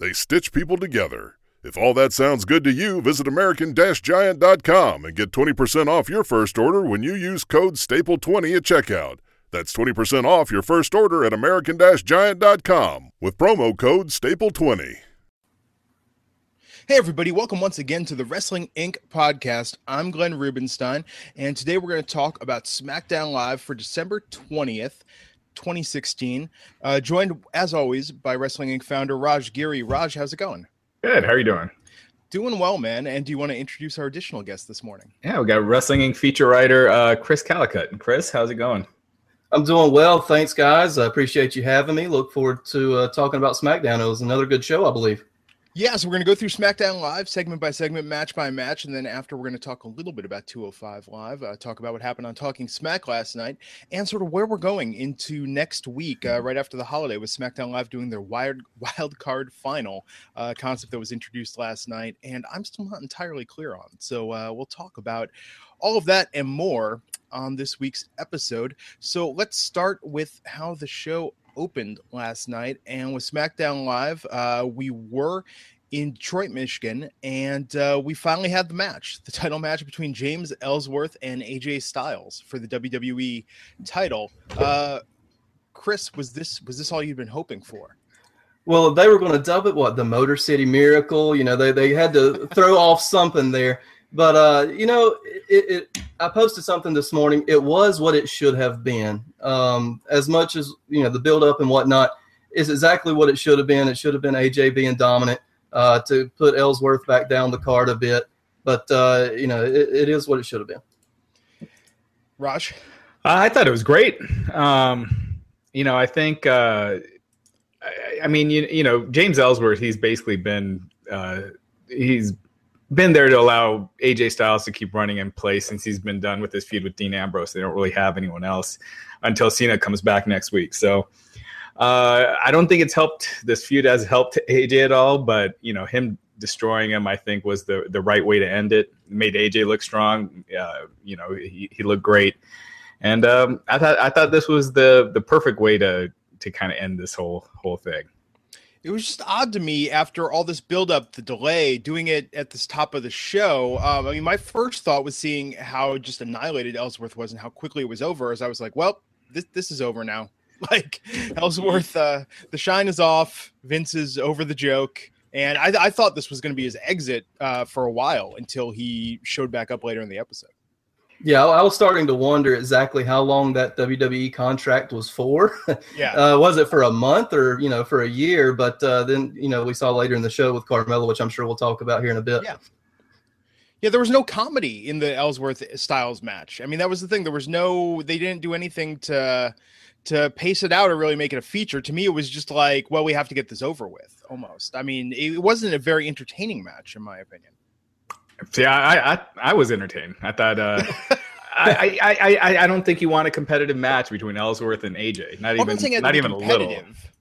They stitch people together. If all that sounds good to you, visit American-Giant.com and get 20% off your first order when you use code STAPLE20 at checkout. That's 20% off your first order at American-Giant.com with promo code STAPLE20. Hey, everybody, welcome once again to the Wrestling Inc. podcast. I'm Glenn Rubenstein, and today we're going to talk about SmackDown Live for December 20th. 2016, uh, joined as always by Wrestling Inc. founder Raj Giri. Raj, how's it going? Good. How are you doing? Doing well, man. And do you want to introduce our additional guest this morning? Yeah, we got Wrestling Inc. feature writer uh, Chris Calicut. Chris, how's it going? I'm doing well. Thanks, guys. I appreciate you having me. Look forward to uh, talking about SmackDown. It was another good show, I believe. Yeah, so we're going to go through SmackDown Live segment by segment, match by match, and then after we're going to talk a little bit about 205 Live, uh, talk about what happened on Talking Smack last night, and sort of where we're going into next week, uh, right after the holiday, with SmackDown Live doing their wild wild card final uh, concept that was introduced last night, and I'm still not entirely clear on. So uh, we'll talk about all of that and more on this week's episode. So let's start with how the show opened last night. And with SmackDown Live, uh, we were in Detroit, Michigan, and uh, we finally had the match, the title match between James Ellsworth and AJ Styles for the WWE title. Uh, Chris, was this was this all you'd been hoping for? Well, they were going to dub it what the Motor City Miracle. You know, they they had to throw off something there. But uh, you know, it, it, I posted something this morning. It was what it should have been. Um, as much as you know, the build up and whatnot is exactly what it should have been. It should have been AJ being dominant uh, to put Ellsworth back down the card a bit. But uh, you know, it, it is what it should have been. Raj, I thought it was great. Um, you know, I think. Uh, I, I mean, you, you know, James Ellsworth. He's basically been uh, he's been there to allow AJ Styles to keep running in place since he's been done with his feud with Dean Ambrose. They don't really have anyone else until Cena comes back next week. So uh, I don't think it's helped. This feud has helped AJ at all, but you know him destroying him, I think, was the the right way to end it. it made AJ look strong. Uh, you know, he, he looked great, and um, I thought I thought this was the the perfect way to to kind of end this whole whole thing it was just odd to me after all this buildup, the delay, doing it at this top of the show. Um, I mean, my first thought was seeing how just annihilated Ellsworth was and how quickly it was over. As I was like, well, this this is over now. Like Ellsworth, uh, the shine is off. Vince is over the joke, and I, I thought this was going to be his exit uh, for a while until he showed back up later in the episode. Yeah, I was starting to wonder exactly how long that WWE contract was for. Yeah, uh, was it for a month or you know for a year? But uh, then you know we saw later in the show with Carmella, which I'm sure we'll talk about here in a bit. Yeah. Yeah, there was no comedy in the Ellsworth Styles match. I mean, that was the thing. There was no. They didn't do anything to to pace it out or really make it a feature. To me, it was just like, well, we have to get this over with. Almost. I mean, it wasn't a very entertaining match, in my opinion. See, I, I, I was entertained. I thought, uh, I, I, I, I don't think you want a competitive match between Ellsworth and AJ. Not even, not even a little.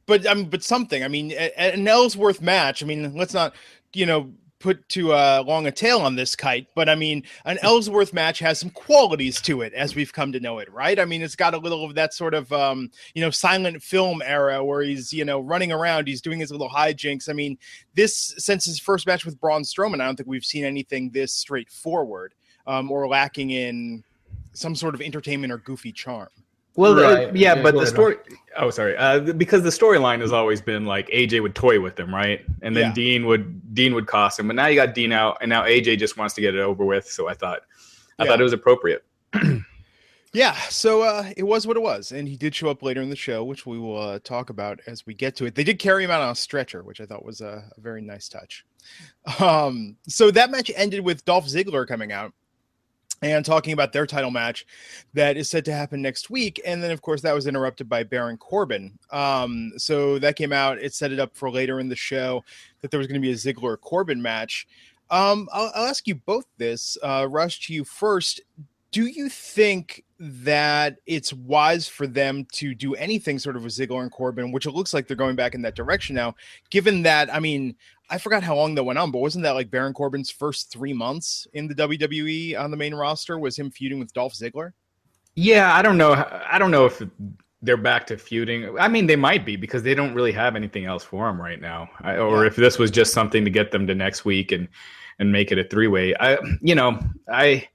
But um, but something. I mean, an Ellsworth match. I mean, let's not, you know, put too uh, long a tail on this kite, but I mean, an Ellsworth match has some qualities to it as we've come to know it, right? I mean, it's got a little of that sort of, um, you know, silent film era where he's, you know, running around, he's doing his little hijinks. I mean, this, since his first match with Braun Strowman, I don't think we've seen anything this straightforward um, or lacking in some sort of entertainment or goofy charm. Well, right. uh, yeah, yeah, but the story. Oh, sorry. Uh, because the storyline has always been like AJ would toy with him, right? And then yeah. Dean would Dean would cost him. But now you got Dean out, and now AJ just wants to get it over with. So I thought, I yeah. thought it was appropriate. yeah. So uh, it was what it was, and he did show up later in the show, which we will uh, talk about as we get to it. They did carry him out on a stretcher, which I thought was a, a very nice touch. Um, so that match ended with Dolph Ziggler coming out and talking about their title match that is set to happen next week. And then, of course, that was interrupted by Baron Corbin. Um, so that came out. It set it up for later in the show that there was going to be a Ziggler Corbin match. Um, I'll, I'll, ask you both this. Uh, Raj, to you first. Do you think that it's wise for them to do anything sort of with Ziggler and Corbin, which it looks like they're going back in that direction now, given that, I mean, I forgot how long that went on, but wasn't that like Baron Corbin's first three months in the WWE on the main roster was him feuding with Dolph Ziggler? Yeah, I don't know. I don't know if they're back to feuding. I mean, they might be because they don't really have anything else for him right now, I, or yeah. if this was just something to get them to next week and and make it a three way. I, you know, I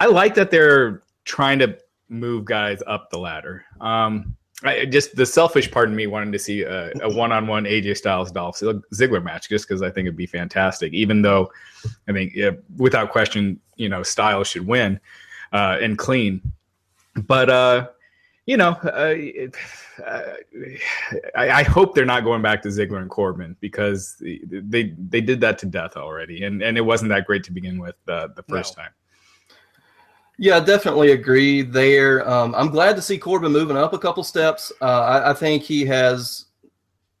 I like that they're trying to move guys up the ladder. Um, I, just the selfish part of me wanted to see a, a one-on-one AJ Styles Dolph Ziggler match, just because I think it'd be fantastic. Even though, I mean, yeah, without question, you know, Styles should win uh, and clean. But uh, you know, uh, it, uh, I, I, hope they're not going back to Ziggler and Corbin because they they did that to death already, and and it wasn't that great to begin with uh, the first no. time. Yeah, I definitely agree there. Um, I'm glad to see Corbin moving up a couple steps. Uh, I, I, think he has,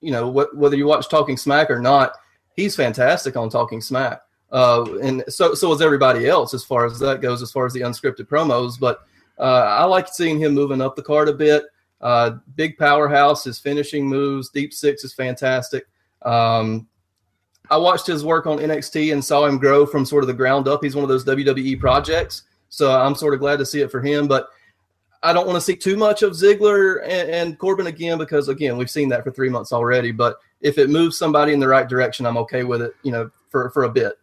you know, wh- whether you watch Talking Smack or not, he's fantastic on Talking Smack. Uh, and so, so is everybody else as far as that goes, as far as the unscripted promos. But uh, I like seeing him moving up the card a bit. Uh, big powerhouse, his finishing moves, deep six is fantastic. Um, I watched his work on NXT and saw him grow from sort of the ground up. He's one of those WWE projects so I'm sort of glad to see it for him. But I don't want to see too much of Ziggler and, and, Corbin again because again we've seen that for three months already. But if it moves somebody in the right direction, I'm okay with it. You know, for for a bit.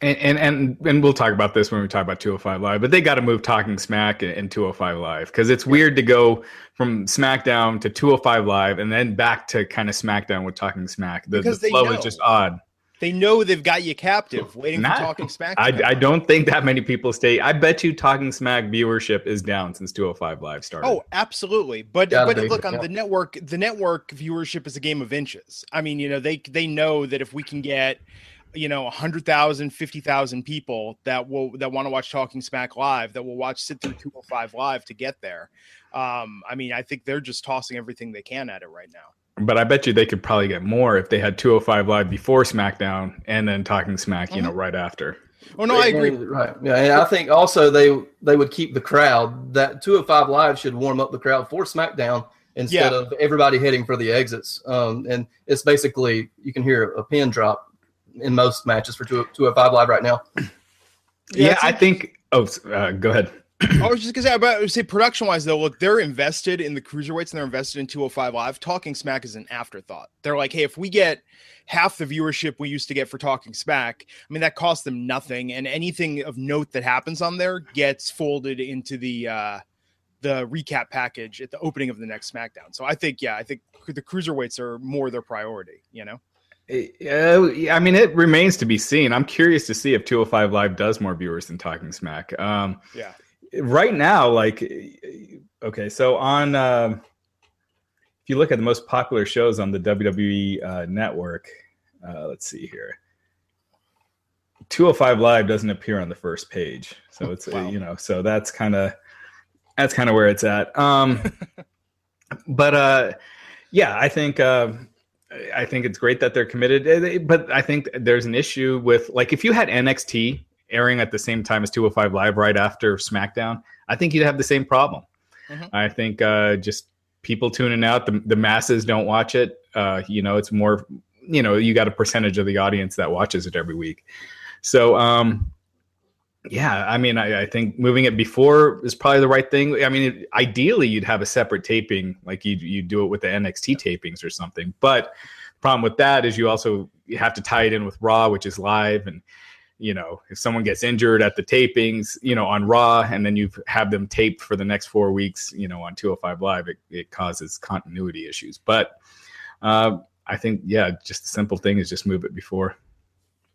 And, and and and we'll talk about this when we talk about 205 Live, but they got to move Talking Smack and 205 Live because it's weird to go from SmackDown to 205 Live and then back to kind of SmackDown with Talking Smack. The, the flow know. is just odd they know they've got you captive, waiting Not, for Talking Smack. I, I, don't think that many people stay. I bet you Talking Smack viewership is down since 205 Live started. Oh, absolutely. But but be, look on yeah. the network. The network viewership is a game of inches. I mean, you know, they they know that if we can get you know 100,000 50,000 people that will that want to watch Talking Smack live that will watch sit through 205 live to get there. Um, I mean, I think they're just tossing everything they can at it right now but I bet you they could probably get more if they had 205 live before SmackDown and then Talking Smack, you mm-hmm. know, right after. Oh no, I agree. Right. Yeah, and I think also they they would keep the crowd. That 205 live should warm up the crowd for SmackDown instead yeah. of everybody heading for the exits. Um, and it's basically you can hear a pin drop in most matches for 205 live right now. Yeah, yeah I think. Oh, uh, go ahead. I was just gonna say about say production wise though, look, they're invested in the cruiserweights and they're invested in 205 Live. Talking Smack is an afterthought. They're like, hey, if we get half the viewership we used to get for Talking Smack, I mean that costs them nothing, and anything of note that happens on there gets folded into the uh the recap package at the opening of the next SmackDown. So I think, yeah, I think the cruiserweights are more their priority. You know. Uh, I mean, it remains to be seen. I'm curious to see if 205 Live does more viewers than Talking Smack. Um, yeah right now, like, okay, so on, uh, if you look at the most popular shows on the WWE uh, network, uh, let's see here. 205 Live doesn't appear on the first page, so it's wow. you know, so that's kind of that's kind of where it's at. Um, but uh, yeah, I think uh, I think it's great that they're committed, but I think there's an issue with like if you had NXT airing at the same time as 205 Live right after SmackDown, I think you'd have the same problem. Mm-hmm. I think uh, just people tuning out, the, the masses don't watch it. Uh, you know, it's more, you know, you got a percentage of the audience that watches it every week. So, um, yeah, I mean, I, I, think moving it before is probably the right thing. I mean, it, ideally, you'd have a separate taping, like you you do it with the NXT tapings or something. But problem with that is you also you have to tie it in with Raw, which is live, and you know, if someone gets injured at the tapings, you know, on Raw, and then you have them taped for the next four weeks, you know, on 205 Live, it, it causes continuity issues. But uh, I think, yeah, just the simple thing is just move it before.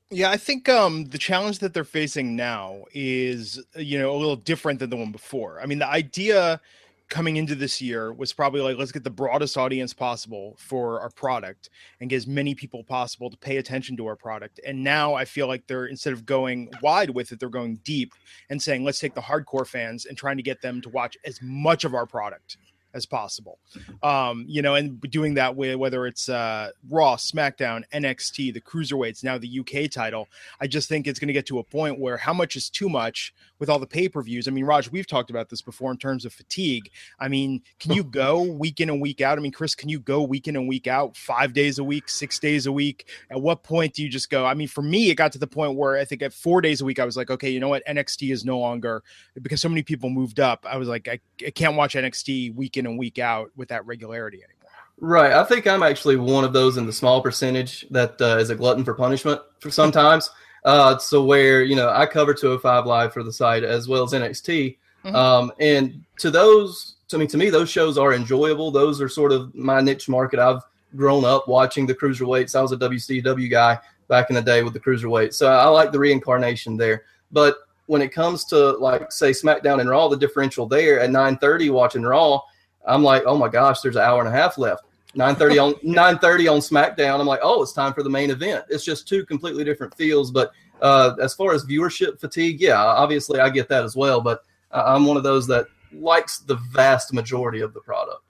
Yeah, I think um, the challenge that they're facing now is, you know, a little different than the one before. I mean, the idea coming into this year was probably like let's get the broadest audience possible for our product and get as many people possible to pay attention to our product. And now i feel like they're instead of going wide with it they're going deep and saying let's take the hardcore fans and trying to get them to watch as much of our product as possible. Um, you know, and doing that with whether it's uh, Raw, SmackDown, NXT, the cruiserweights, now the UK title. I just think it's going to get to a point where how much is too much with all the pay per views. I mean, Raj, we've talked about this before in terms of fatigue. I mean, can you go week in and week out? I mean, Chris, can you go week in and week out, five days a week, six days a week? At what point do you just go? I mean, for me, it got to the point where I think at four days a week, I was like, okay, you know what? NXT is no longer because so many people moved up. I was like, I, I can't watch NXT week in and week out with that regularity anymore. Right. I think I'm actually one of those in the small percentage that uh, is a glutton for punishment for sometimes. uh, so where you know I cover 205 live for the site as well as NXT, mm-hmm. um, and to those, to mean, to me, those shows are enjoyable. Those are sort of my niche market. I've grown up watching the cruiserweights. I was a WCW guy back in the day with the cruiserweight, so I like the reincarnation there. But when it comes to like say SmackDown and Raw, the differential there at 9:30 watching Raw I'm like, oh my gosh, there's an hour and a half left. 9:30 on 9:30 on SmackDown. I'm like, oh, it's time for the main event. It's just two completely different feels. But uh, as far as viewership fatigue, yeah, obviously I get that as well. But I'm one of those that likes the vast majority of the product.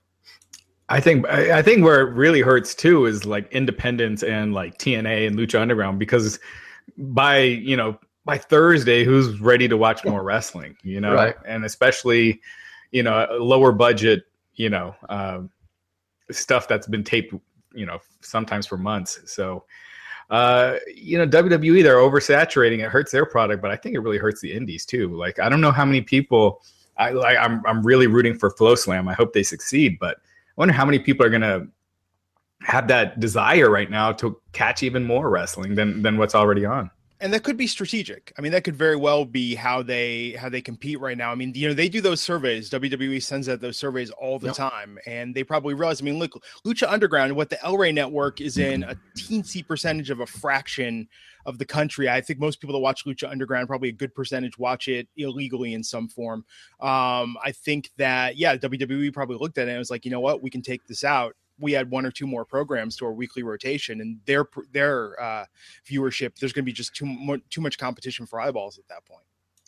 I think I think where it really hurts too is like independence and like TNA and Lucha Underground because by you know by Thursday, who's ready to watch more wrestling? You know, right. and especially you know lower budget you know, um, stuff that's been taped, you know, sometimes for months. So, uh, you know, WWE they're oversaturating. It hurts their product, but I think it really hurts the indies too. Like, I don't know how many people. I like. I'm I'm really rooting for FloSlam. I hope they succeed, but I wonder how many people are gonna have that desire right now to catch even more wrestling than than what's already on and that could be strategic. I mean, that could very well be how they how they compete right now. I mean, you know, they do those surveys. WWE sends out those surveys all the yep. time, and they probably realize. I mean, look, Lucha Underground, what the El Rey Network is in a teensy percentage of a fraction of the country. I think most people that watch Lucha Underground, probably a good percentage, watch it illegally in some form. Um, I think that yeah, WWE probably looked at it and was like, you know what, we can take this out we add one or two more programs to our weekly rotation and their their uh, viewership there's going to be just too much too much competition for eyeballs at that point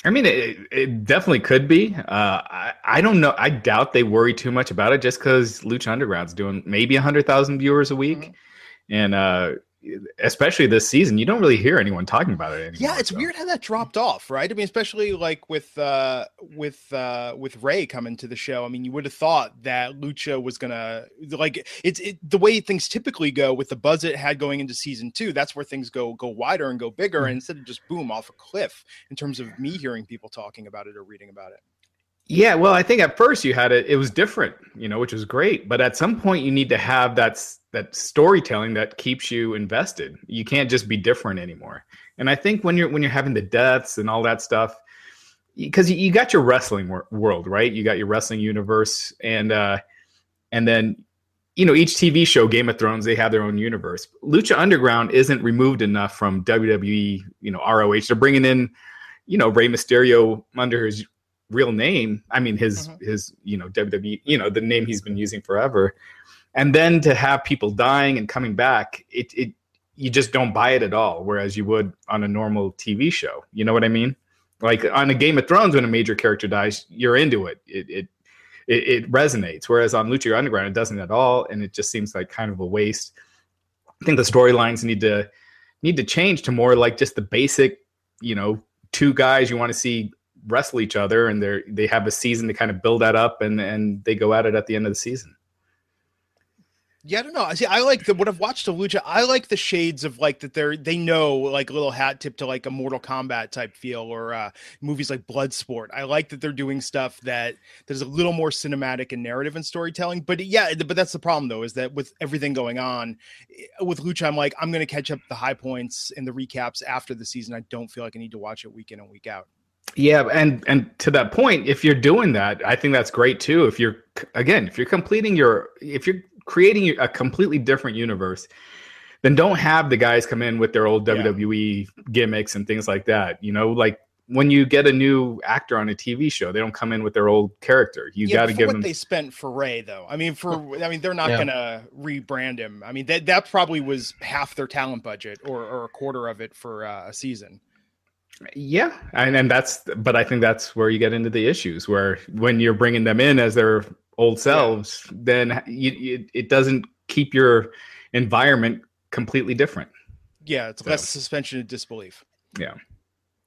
I mean, it, it definitely could be. Uh, I, I don't know. I doubt they worry too much about it just because Lucha Underground's doing maybe 100,000 viewers a week. Mm-hmm. And uh, especially this season, you don't really hear anyone talking about it anymore. Yeah, it's so. weird how that dropped off, right? I mean, especially like with uh with uh with Rey coming to the show. I mean, you would have thought that Lucha was gonna like it's it, the way things typically go with the buzz it had going into season two. That's where things go go wider and go bigger, mm-hmm. and instead of just boom off a cliff in terms of me hearing people talking about it or reading about it. Yeah, well, I think at first you had it; it was different, you know, which was great. But at some point, you need to have that that storytelling that keeps you invested. You can't just be different anymore. And I think when you're when you're having the deaths and all that stuff, because you, you, got your wrestling wor- world, right? You got your wrestling universe, and uh, and then you know each TV show, Game of Thrones, they have their own universe. Lucha Underground isn't removed enough from WWE, you know, ROH. They're bringing in, you know, Rey Mysterio under his real name. I mean, his mm-hmm. his you know WWE, you know the name he's been using forever, and then to have people dying and coming back, it it you just don't buy it at all. Whereas you would on a normal TV show. You know what I mean? Like on a Game of Thrones, when a major character dies, you're into it. It it it, it resonates. Whereas on Lucha Underground, it doesn't at all, and it just seems like kind of a waste. I think the storylines need to need to change to more like just the basic, you know, two guys you want to see wrestle each other and they they have a season to kind of build that up and and they go at it at the end of the season. Yeah, I don't know. I see, I like the what I've watched of Lucha. I like the shades of like that. They're they know like a little hat tip to like a Mortal Kombat type feel or uh, movies like Bloodsport. I like that they're doing stuff that there's a little more cinematic and narrative and storytelling. But yeah, but that's the problem though is that with everything going on eh, with Lucha, I'm like I'm to catch up the high points and the recaps after the season. I don't feel like I need to watch it week in and week out. Yeah, and and to that point, if you're doing that, I think that's great too. If you're again, if you're completing your, if you're creating a completely different universe, then don't have the guys come in with their old WWE yeah. gimmicks and things like that. You know, like when you get a new actor on a TV show, they don't come in with their old character. You Yeah, got to give what them. they spent for Rey, though. I mean, for I mean, they're not Yeah. gonna rebrand him. I mean, that that probably was half their talent budget, or or a quarter of it for uh, a season. Yeah, and and that's but I think that's where you get into the issues where when you're bringing them in as their old selves, then you, you, it doesn't keep your environment completely different. Yeah, it's So- less suspension of disbelief. Yeah.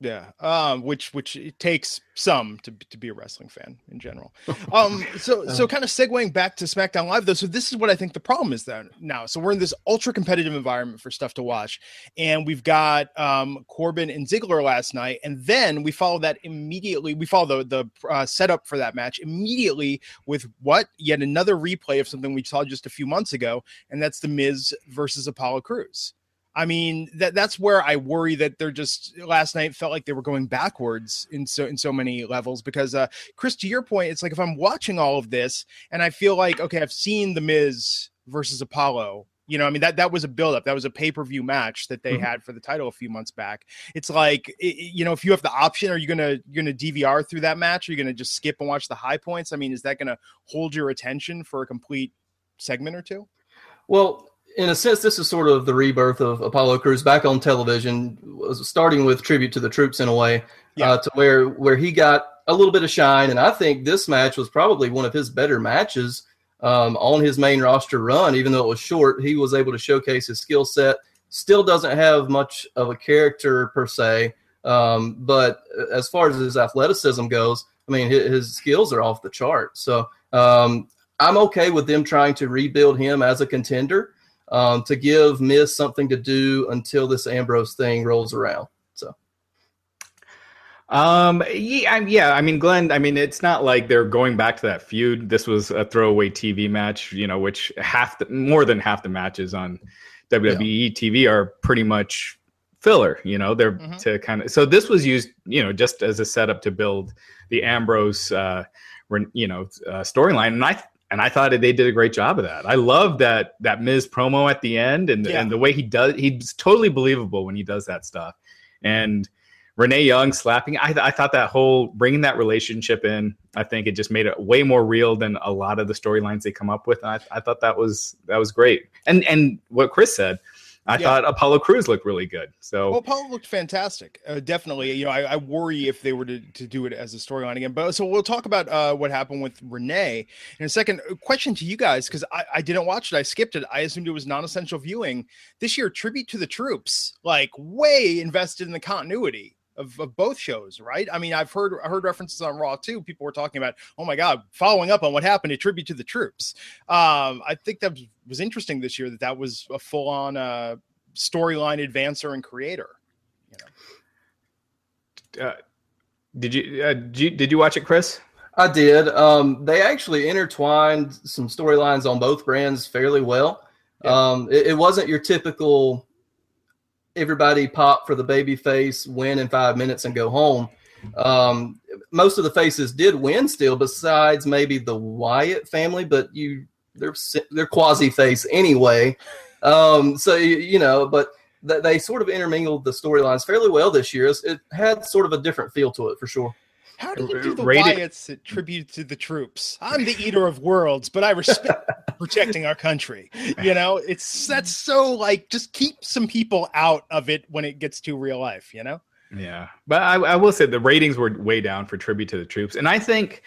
Yeah, um, which which it takes some to to be a wrestling fan in general. Um, so so kind of segueing back to SmackDown Live though. So this is what I think the problem is then now. So we're in this ultra competitive environment for stuff to watch, and we've got um Corbin and Ziggler last night, and then we follow that immediately. We follow the the uh, setup for that match immediately with what yet another replay of something we saw just a few months ago, and that's the Miz versus Apollo Crews. I mean that that's where I worry that they're just last night felt like they were going backwards in so in so many levels because uh Chris to your point it's like if I'm watching all of this and I feel like okay I've seen the Miz versus Apollo you know I mean that that was a build up that was a pay-per-view match that they Mhm. had for the title a few months back. It's like i- i- you know if you have the option are you going to you're going to DVR through that match? Are you going to just skip and watch the high points? I mean is that going to hold your attention for a complete segment or two? Well, in a sense, this is sort of the rebirth of Apollo Crews back on television, was starting with tribute to the troops in a way, Yeah. uh, to where where he got a little bit of shine, and I think this match was probably one of his better matches um, on his main roster run. Even though it was short, he was able to showcase his skill set. Still doesn't have much of a character per se, um, but as far as his athleticism goes, I mean, his, his skills are off the chart. So um, I'm okay with them trying to rebuild him as a contender um, to give Miz something to do until this Ambrose thing rolls around. So Um, yeah, I- yeah. I mean, Glenn. I mean, it's not like they're going back to that feud. This was a throwaway TV match, you know, which half the, more than half the matches on WWE TV are pretty much filler. You know, they're Mhm. to kind of. So this was used, you know, just as a setup to build the Ambrose, uh, you know, uh, storyline, and I. And I thought they did a great job of that. I love that that Miz promo at the end, and Yeah. and the way he does. He's totally believable when he does that stuff. And Renee Young slapping. I, I thought that whole bringing that relationship in. I think it just made it way more real than a lot of the storylines they come up with. And I, I thought that was that was great. And and what Chris said, I Yeah. thought Apollo Crews looked really good. So Well, Paul looked fantastic. Uh, definitely, you know, I, I worry if they were to, to do it as a storyline again. But so we'll talk about uh, what happened with Renee in a second. Question to you guys because I, I didn't watch it. I skipped it. I assumed it was non-essential viewing. This year, tribute to the troops, like way invested in the continuity of, of both shows, right? I mean, I've heard I heard references on Raw too. People were talking about, oh my god, following up on what happened a tribute to the troops. Um, I think that was, was interesting this year that that was a full-on uh, storyline advancer and creator. uh, did you, uh, did you did you watch it, Chris? I did. Um, they actually intertwined some storylines on both brands fairly well. Yeah. Um, it, it wasn't your typical everybody pop for the baby face, win in five minutes, and go home. Um, most of the faces did win still, besides maybe the Wyatt family, but you they're they're quasi face anyway. Um, so you, you know, but th- they sort of intermingled the storylines fairly well this year. It had sort of a different feel to it for sure. How do you do the Rated- Wyatts at tribute to the troops? I'm the eater of worlds, but I respect protecting our country. You know, it's that's so like just keep some people out of it when it gets to real life. You know, Yeah, but I, I will say the ratings were way down for tribute to the troops, and I think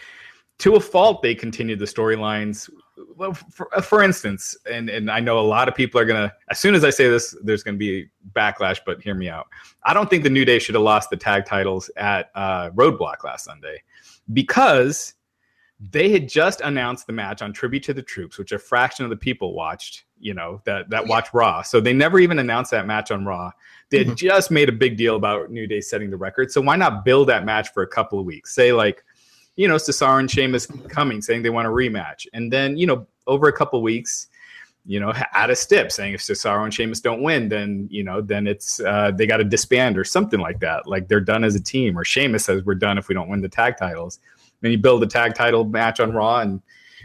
to a fault they continued the storylines. Well, for, for instance, and and I know a lot of people are gonna. As soon as I say this, there's gonna be backlash. But hear me out. I don't think the New Day should have lost the tag titles at uh, Roadblock last Sunday because they had just announced the match on Tribute to the Troops, which a fraction of the people watched. You know that that Yeah. watch Raw, so they never even announced that match on Raw. They had Mhm. just made a big deal about New Day setting the record. So why not build that match for a couple of weeks? Say like, you know, Cesaro and Sheamus coming saying they want a rematch, and then you know over a couple weeks, you know, add a stip saying if Cesaro and Sheamus don't win, then you know, then it's uh, they got to disband or something like that. Like they're done as a team, or Sheamus says we're done if we don't win the tag titles. Then you build a tag title match on Raw and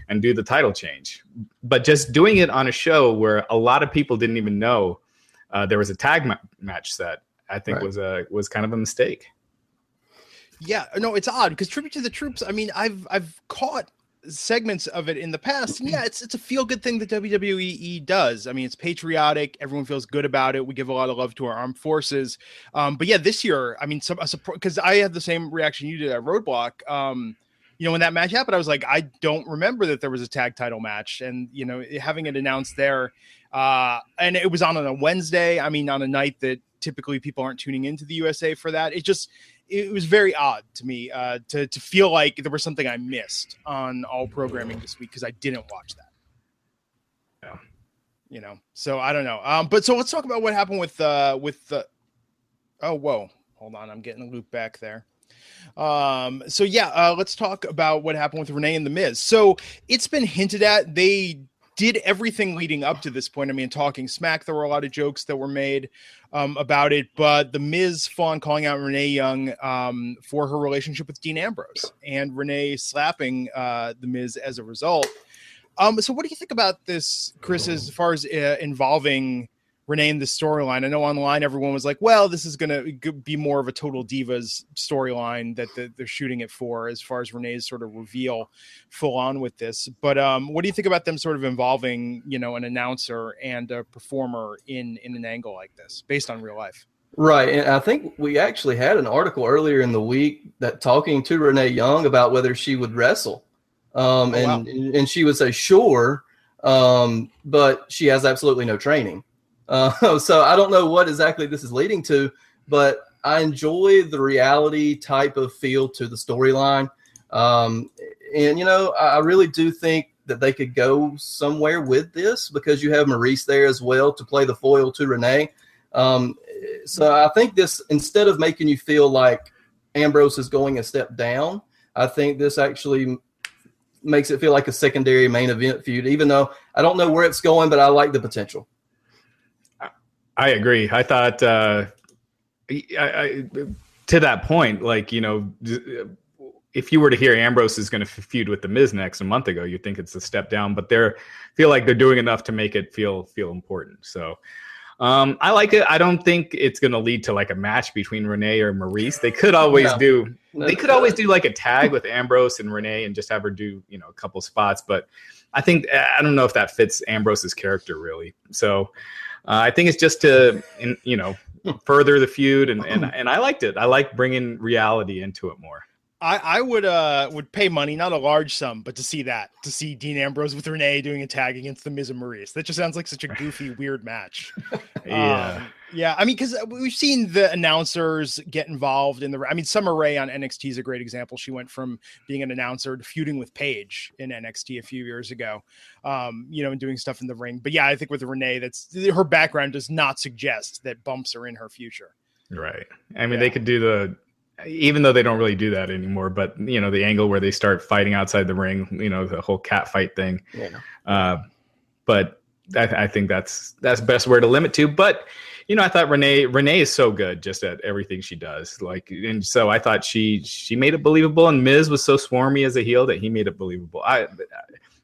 and do the title change. But just doing it on a show where a lot of people didn't even know uh, there was a tag ma- match set, I think Right. was a was kind of a mistake. Yeah, no, it's odd because tribute to the troops. I mean, I've I've caught segments of it in the past. And yeah, it's it's a feel good thing that WWE does. I mean, it's patriotic. Everyone feels good about it. We give a lot of love to our armed forces. Um, but yeah, this year, I mean, some because I had the same reaction you did at Roadblock. Um, you know, when that match happened, I was like, I don't remember that there was a tag title match, and you know, having it announced there, uh, and it was on on a Wednesday. I mean, on a night that typically people aren't tuning into the USA for that. It just it was very odd to me uh, to to feel like there was something I missed on all programming this week because I didn't watch that. Yeah, you know. So I don't know. Um, but so let's talk about what happened with uh with the. Oh whoa! Hold on, I'm getting a loop back there. Um, so yeah, uh, let's talk about what happened with Renee and the Miz. So it's been hinted at they did everything leading up to this point. I mean, talking smack, there were a lot of jokes that were made um, about it, but the Miz Fawn calling out Renee Young um, for her relationship with Dean Ambrose and Renee slapping uh, the Miz as a result. Um, so, what do you think about this, Chris, as far as uh, involving Renee in the storyline. I know online everyone was like, well, this is going to be more of a total divas storyline that they're shooting it for as far as Renee's sort of reveal full on with this. But um, what do you think about them sort of involving, you know, an announcer and a performer in in an angle like this based on real life? Right. And I think we actually had an article earlier in the week that talking to Renee Young about whether she would wrestle. Um, oh, and, wow. and she would say, sure. Um, but she has absolutely no training. Uh, so I don't know what exactly this is leading to, but I enjoy the reality type of feel to the storyline. Um, and, you know, I really do think that they could go somewhere with this because you have Maryse there as well to play the foil to Renee. Um, so I think this, instead of making you feel like Ambrose is going a step down, I think this actually makes it feel like a secondary main event feud, even though I don't know where it's going, but I like the potential. I agree. I thought uh, I, I, to that point, like you know, if you were to hear Ambrose is going to feud with the Miz next a month ago, you'd think it's a step down. But they're feel like they're doing enough to make it feel feel important. So. Um, I like it. I don't think it's going to lead to like a match between Renee or Maryse. They could always no. do. They could always do like a tag with Ambrose and Renee and just have her do you know a couple spots. But I think I don't know if that fits Ambrose's character really. So uh, I think it's just to, in, you know, further the feud, and, and and I liked it. I like bringing reality into it more. I, I would uh would pay money, not a large sum, but to see that, to see Dean Ambrose with Renee doing a tag against the Miz and Maryse. That just sounds like such a goofy, weird match. yeah. Um, yeah, I mean, because we've seen the announcers get involved in the. I mean, Summer Rae on NXT is a great example. She went from being an announcer to feuding with Paige in NXT a few years ago, um, you know, and doing stuff in the ring. But yeah, I think with Renee, that's her background does not suggest that bumps are in her future. Right. I mean, yeah. they could do the even though they don't really do that anymore, but you know, the angle where they start fighting outside the ring, you know, the whole cat fight thing. Yeah. Uh, but I, I, think that's that's best where to limit to. But you know, I thought Renee Renee is so good just at everything she does. Like, and so I thought she she made it believable, and Miz was so swarmy as a heel that he made it believable. I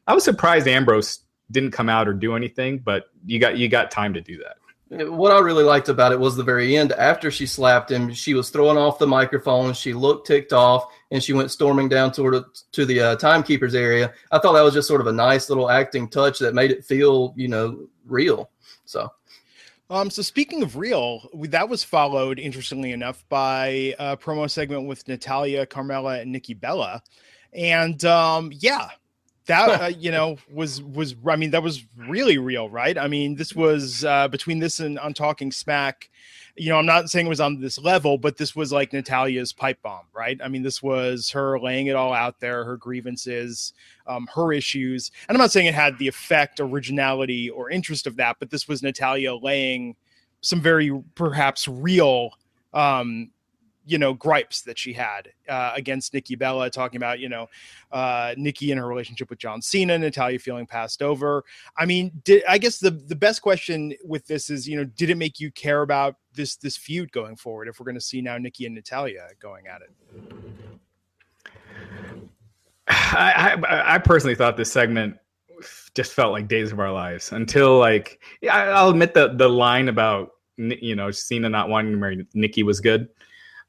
I was surprised Ambrose didn't come out or do anything, but you got you got time to do that. What I really liked about it was the very end. After she slapped him, she was throwing off the microphone. She looked ticked off, and she went storming down toward to the uh, timekeepers area. I thought that was just sort of a nice little acting touch that made it feel, you know, real. So um, so speaking of real, that was followed, interestingly enough, by a promo segment with Natalya, Carmella, and Nikki Bella, and um, yeah, that uh, you know was was I mean that was really real, right? I mean this was uh, between this and on Talking Smack you know, I'm not saying it was on this level, but this was like Natalya's pipe bomb, right? I mean, this was her laying it all out there, her grievances, um, her issues. And I'm not saying it had the effect, originality, or interest of that, but this was Natalya laying some very perhaps real um, you know gripes that she had uh, against Nikki Bella, talking about you know uh, Nikki and her relationship with John Cena, Natalya feeling passed over. I mean, did, I guess the the best question with this is you know did it make you care about this this feud going forward? If we're going to see now Nikki and Natalya going at it. I, I, I personally thought this segment just felt like Days of Our Lives until like I'll admit the the line about you know Cena not wanting to marry Nikki was good.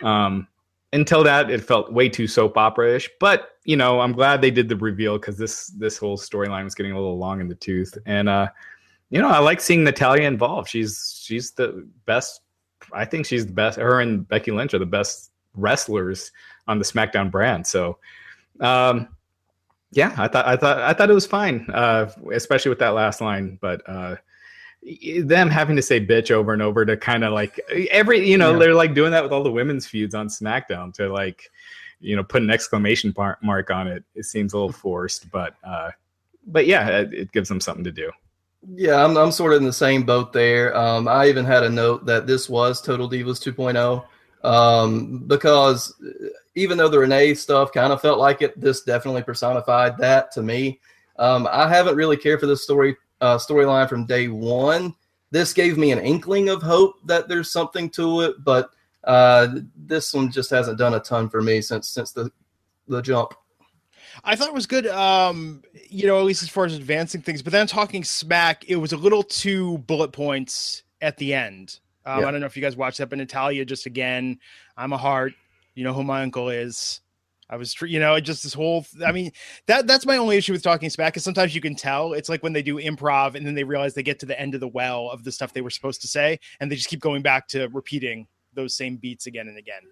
Um, until that, it felt way too soap opera ish. But you know, I'm glad they did the reveal because this this whole storyline was getting a little long in the tooth. And uh, you know, I like seeing Natalya involved. She's she's the best. I think she's the best. Her and Becky Lynch are the best wrestlers on the SmackDown brand. So, um, yeah, I thought I thought I thought it was fine, uh, especially with that last line. But uh, them having to say bitch over and over to kind of like every you know yeah. they're like doing that with all the women's feuds on SmackDown to like you know put an exclamation mark on it. It seems a little forced, but uh, but yeah, it, it gives them something to do. Yeah, I'm I'm sort of in the same boat there. Um, I even had a note that this was Total Divas 2.0 um, because even though the Renee stuff kind of felt like it, this definitely personified that to me. Um, I haven't really cared for this story uh, storyline from day one. This gave me an inkling of hope that there's something to it, but uh, this one just hasn't done a ton for me since since the the jump. I thought it was good, um, you know, at least as far as advancing things. But then talking smack, it was a little too bullet points at the end. Um, yeah. I don't know if you guys watched that, but Natalya just again, I'm a heart. You know who my uncle is. I was, you know, just this whole. I mean, that that's my only issue with talking smack is sometimes you can tell it's like when they do improv and then they realize they get to the end of the well of the stuff they were supposed to say, and they just keep going back to repeating those same beats again and again.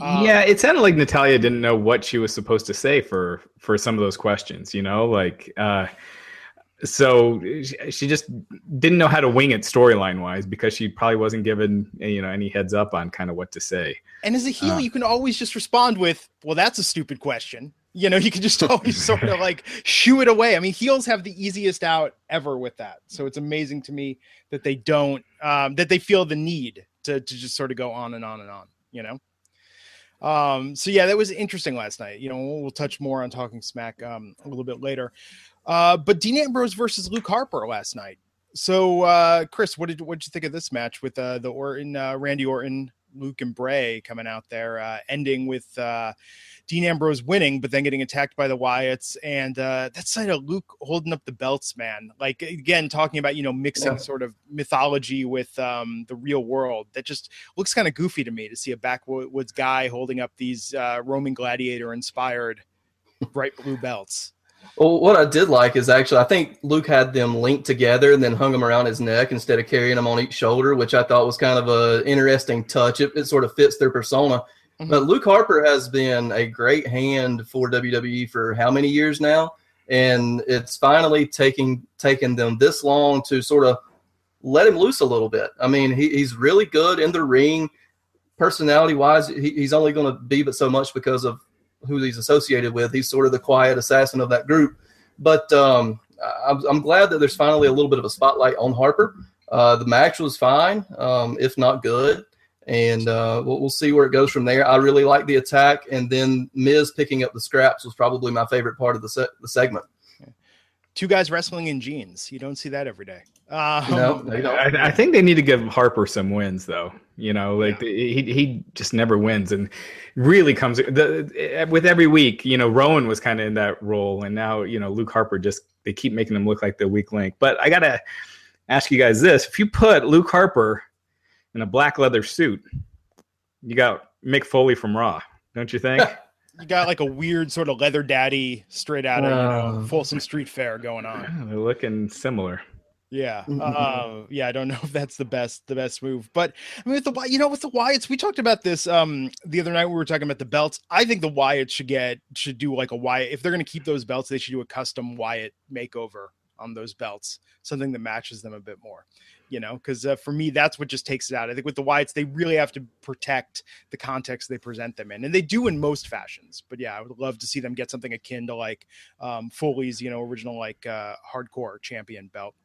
Um, yeah, it sounded like Natalya didn't know what she was supposed to say for for some of those questions. You know, like uh, so she just didn't know how to wing it storyline wise because she probably wasn't given you know any heads up on kind of what to say. And as a heel, uh, you can always just respond with, "Well, that's a stupid question." You know, you can just always sort of like shoo it away. I mean, heels have the easiest out ever with that. So it's amazing to me that they don't um, that they feel the need to to just sort of go on and on and on. You know. Um, so yeah, that was interesting last night. You know, we'll, we'll touch more on talking smack um, a little bit later. Uh, but Dean Ambrose versus Luke Harper last night. So, uh, Chris, what did what did you think of this match with uh, the Orton, uh, Randy Orton, Luke and Bray coming out there, uh, ending with uh, Dean Ambrose winning, but then getting attacked by the Wyatts, and uh, that side of Luke holding up the belts, man. Like again, talking about you know mixing yeah. sort of mythology with um, the real world. That just looks kind of goofy to me to see a backwoods guy holding up these uh, Roman gladiator inspired bright blue belts. Well, what I did like is actually I think Luke had them linked together and then hung them around his neck instead of carrying them on each shoulder, which I thought was kind of a interesting touch. It, it sort of fits their persona. Mm-hmm. But Luke Harper has been a great hand for WWE for how many years now, and it's finally taking taken them this long to sort of let him loose a little bit. I mean, he, he's really good in the ring. Personality wise, he, he's only going to be but so much because of who he's associated with. He's sort of the quiet assassin of that group. But um, I'm, I'm, glad that there's finally a little bit of a spotlight on Harper. Uh, the match was fine, um, if not good, and uh, we'll, we'll, see where it goes from there. I really like the attack, and then Miz picking up the scraps was probably my favorite part of the, se- the segment. Two guys wrestling in jeans. You don't see that every day. Um, no, I, I, think they need to give Harper some wins, though. You know, like yeah. he he just never wins, and really comes the, with every week. You know, Rowan was kind of in that role, and now you know Luke Harper just they keep making him look like the weak link. But I gotta ask you guys this: if you put Luke Harper in a black leather suit, you got Mick Foley from Raw, don't you think? you got like a weird sort of leather daddy straight out of uh, you know, Folsom Street Fair going on. Yeah, they're looking similar. Yeah, uh, yeah. I don't know if that's the best the best move, but I mean, with the you know with the Wyatts, we talked about this um the other night. We were talking about the belts. I think the Wyatts should get should do like a Wyatt if they're going to keep those belts. They should do a custom Wyatt makeover on those belts, something that matches them a bit more. You know, because uh, for me, that's what just takes it out. I think with the Wyatts, they really have to protect the context they present them in, and they do in most fashions. But yeah, I would love to see them get something akin to like um, Foley's, you know, original like uh, hardcore champion belt.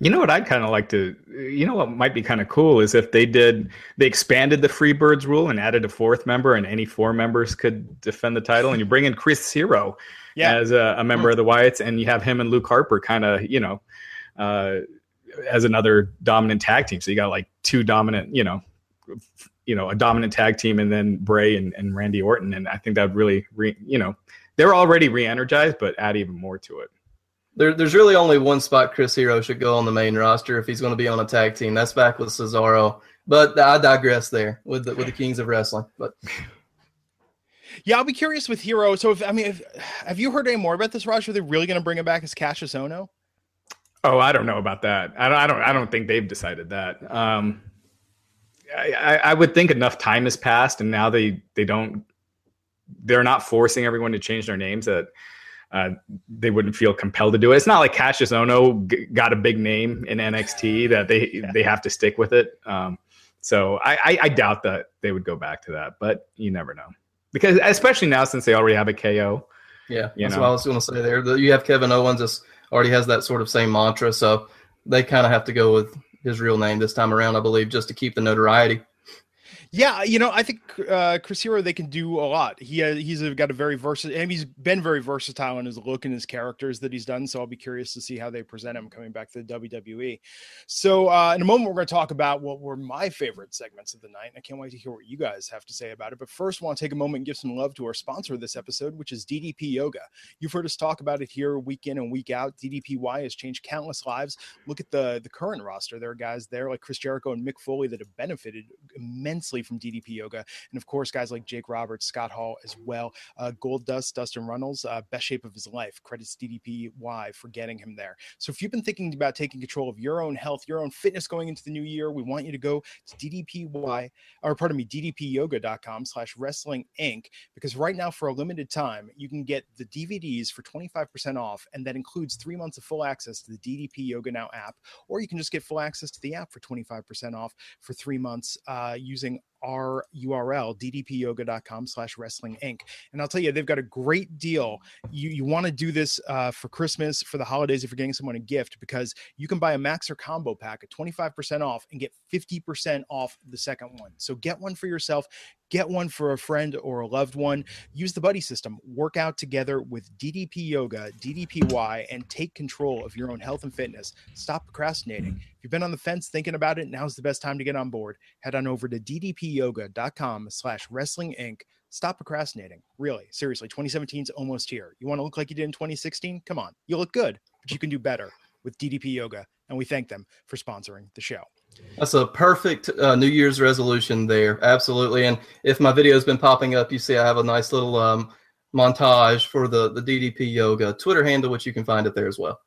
You know what I'd kind of like to, you know what might be kind of cool is if they did, they expanded the Freebirds rule and added a fourth member, and any four members could defend the title, and you bring in Chris Hero yeah. as a, a member of the Wyatts, and you have him and Luke Harper kind of, you know, uh, as another dominant tag team. So you got like two dominant, you know, you know, a dominant tag team, and then Bray and, and Randy Orton, and I think that would really, re, you know, they're already re-energized, but add even more to it. There, there's really only one spot Chris Hero should go on the main roster if he's going to be on a tag team. That's back with Cesaro. But I digress there with the, with the Kings of Wrestling. But Yeah, I'll be curious with Hero. So, if I mean, if, have you heard any more about this, Raj? Are they really going to bring him back as Kassius Ohno? Oh, I don't know about that. I don't. I don't. I don't think they've decided that. Um, I, I would think enough time has passed, and now they they don't. They're not forcing everyone to change their names that uh, they wouldn't feel compelled to do it. It's not like Kassius Ohno g- got a big name in NXT that they yeah. they have to stick with it. Um, so I, I, I doubt that they would go back to that, but you never know because especially now since they already have a KO. Yeah, that's know. what I was going to say there. You have Kevin Owens just already has that sort of same mantra, so they kind of have to go with his real name this time around, I believe, just to keep the notoriety. Yeah, you know, I think uh, Chris Hero they can do a lot. He uh, he's got a very versatile, and he's been very versatile in his look and his characters that he's done. So I'll be curious to see how they present him coming back to the WWE. So uh, in a moment, we're going to talk about what were my favorite segments of the night. I can't wait to hear what you guys have to say about it. But first, I want to take a moment and give some love to our sponsor of this episode, which is DDP Yoga. You've heard us talk about it here week in and week out. DDPY has changed countless lives. Look at the the current roster. There are guys there like Chris Jericho and Mick Foley that have benefited immensely from DDP Yoga. And of course, guys like Jake Roberts, Scott Hall as well. Uh, Gold Dust, Dustin Runnels, uh, best shape of his life. Credits DDPY for getting him there. So if you've been thinking about taking control of your own health, your own fitness going into the new year, we want you to go to DDPY, or pardon me, DDPyoga.com slash wrestling inc. Because right now, for a limited time, you can get the DVDs for 25% off. And that includes three months of full access to the DDP Yoga Now app. Or you can just get full access to the app for 25% off for three months uh, using our URL, ddpyoga.com slash wrestling inc. And I'll tell you, they've got a great deal. You, you want to do this uh, for Christmas, for the holidays, if you're getting someone a gift, because you can buy a max or combo pack at 25% off and get 50% off the second one. So get one for yourself. Get one for a friend or a loved one. Use the buddy system. Work out together with DDP Yoga, DDPY, and take control of your own health and fitness. Stop procrastinating. Mm-hmm. If you've been on the fence thinking about it, now's the best time to get on board. Head on over to ddpyoga.com slash wrestling inc. Stop procrastinating. Really, seriously, 2017 is almost here. You want to look like you did in 2016? Come on, you look good, but you can do better with DDP Yoga. And we thank them for sponsoring the show. That's a perfect uh, New Year's resolution there. Absolutely. And if my video has been popping up, you see I have a nice little um, montage for the, the DDP Yoga Twitter handle, which you can find it there as well.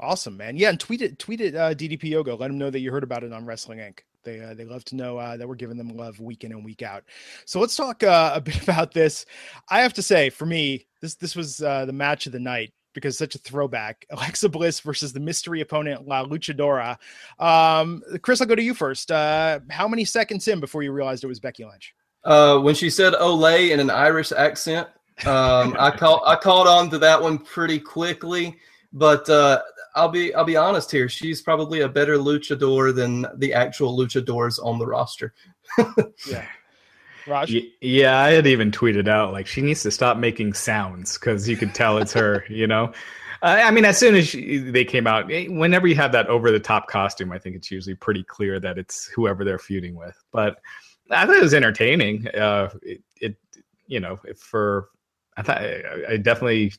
Awesome, man. Yeah, and tweet it, tweet it, uh, DDP Yoga. Let them know that you heard about it on Wrestling Inc. They uh, they love to know uh, that we're giving them love week in and week out. So let's talk uh, a bit about this. I have to say, for me, this this was uh, the match of the night because such a throwback. Alexa Bliss versus the mystery opponent La Luchadora. Um, Chris, I'll go to you first. Uh, how many seconds in before you realized it was Becky Lynch? Uh, when she said "Olay" in an Irish accent, um, I caught I caught on to that one pretty quickly. But uh, I'll be I'll be honest here. She's probably a better luchador than the actual luchadors on the roster. yeah. Raj? Yeah, I had even tweeted out like she needs to stop making sounds because you could tell it's her. You know, uh, I mean, as soon as she, they came out, eh, whenever you have that over the top costume, I think it's usually pretty clear that it's whoever they're feuding with. But I thought it was entertaining. Uh, it, it, you know, for I thought I definitely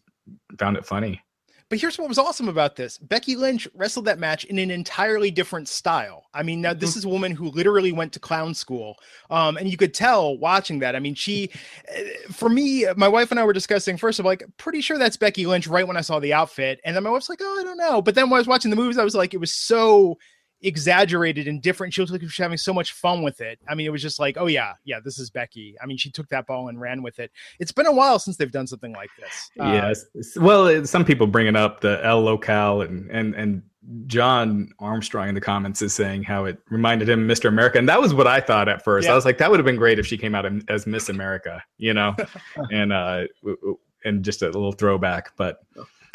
found it funny. But here's what was awesome about this Becky Lynch wrestled that match in an entirely different style. I mean, now this mm-hmm. is a woman who literally went to clown school. Um, and you could tell watching that. I mean, she, eh, for me, my wife and I were discussing, first of all, like, pretty sure that's Becky Lynch right when I saw the outfit. And then my wife's like, oh, I don't know. But then when I was watching the movies, I was like, it was so exaggerated and different. She looked like she was having so much fun with it. I mean, it was just like, oh yeah, yeah, this is Becky. I mean, she took that ball and ran with it. It's been a while since they've done something like this. Uh, yes. Well, some people bringing up the El Local and and and John Armstrong in the comments is saying how it reminded him of Mr. America, and that was what I thought at first. Yeah. I was like, that would have been great if she came out as Miss America, you know, and uh, and just a little throwback. But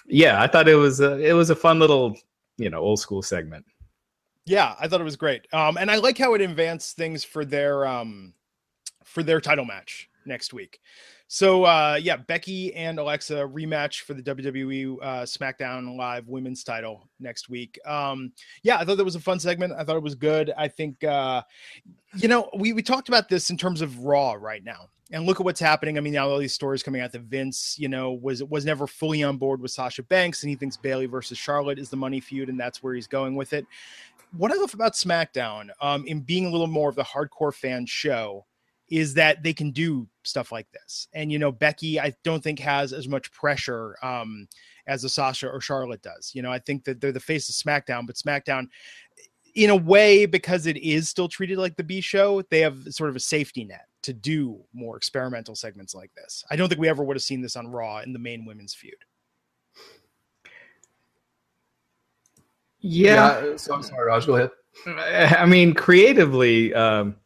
yeah, I thought it was a, it was a fun little you know old school segment. Yeah, I thought it was great. Um, and I like how it advanced things for their um for their title match next week. So uh yeah, Becky and Alexa rematch for the WWE uh SmackDown Live women's title next week. Um yeah, I thought that was a fun segment. I thought it was good. I think uh you know, we we talked about this in terms of Raw right now. And look at what's happening. I mean, now all these stories coming out that Vince, you know, was was never fully on board with Sasha Banks, and he thinks Bayley versus Charlotte is the money feud, and that's where he's going with it what I love about SmackDown, um, in being a little more of the hardcore fan show, is that they can do stuff like this. And you know, Becky, I don't think has as much pressure um, as a Sasha or Charlotte does. You know, I think that they're the face of SmackDown, but SmackDown, in a way, because it is still treated like the B show, they have sort of a safety net to do more experimental segments like this. I don't think we ever would have seen this on Raw in the main women's feud. Yeah. yeah so, sorry, Raj. Go ahead. I mean, creatively, um,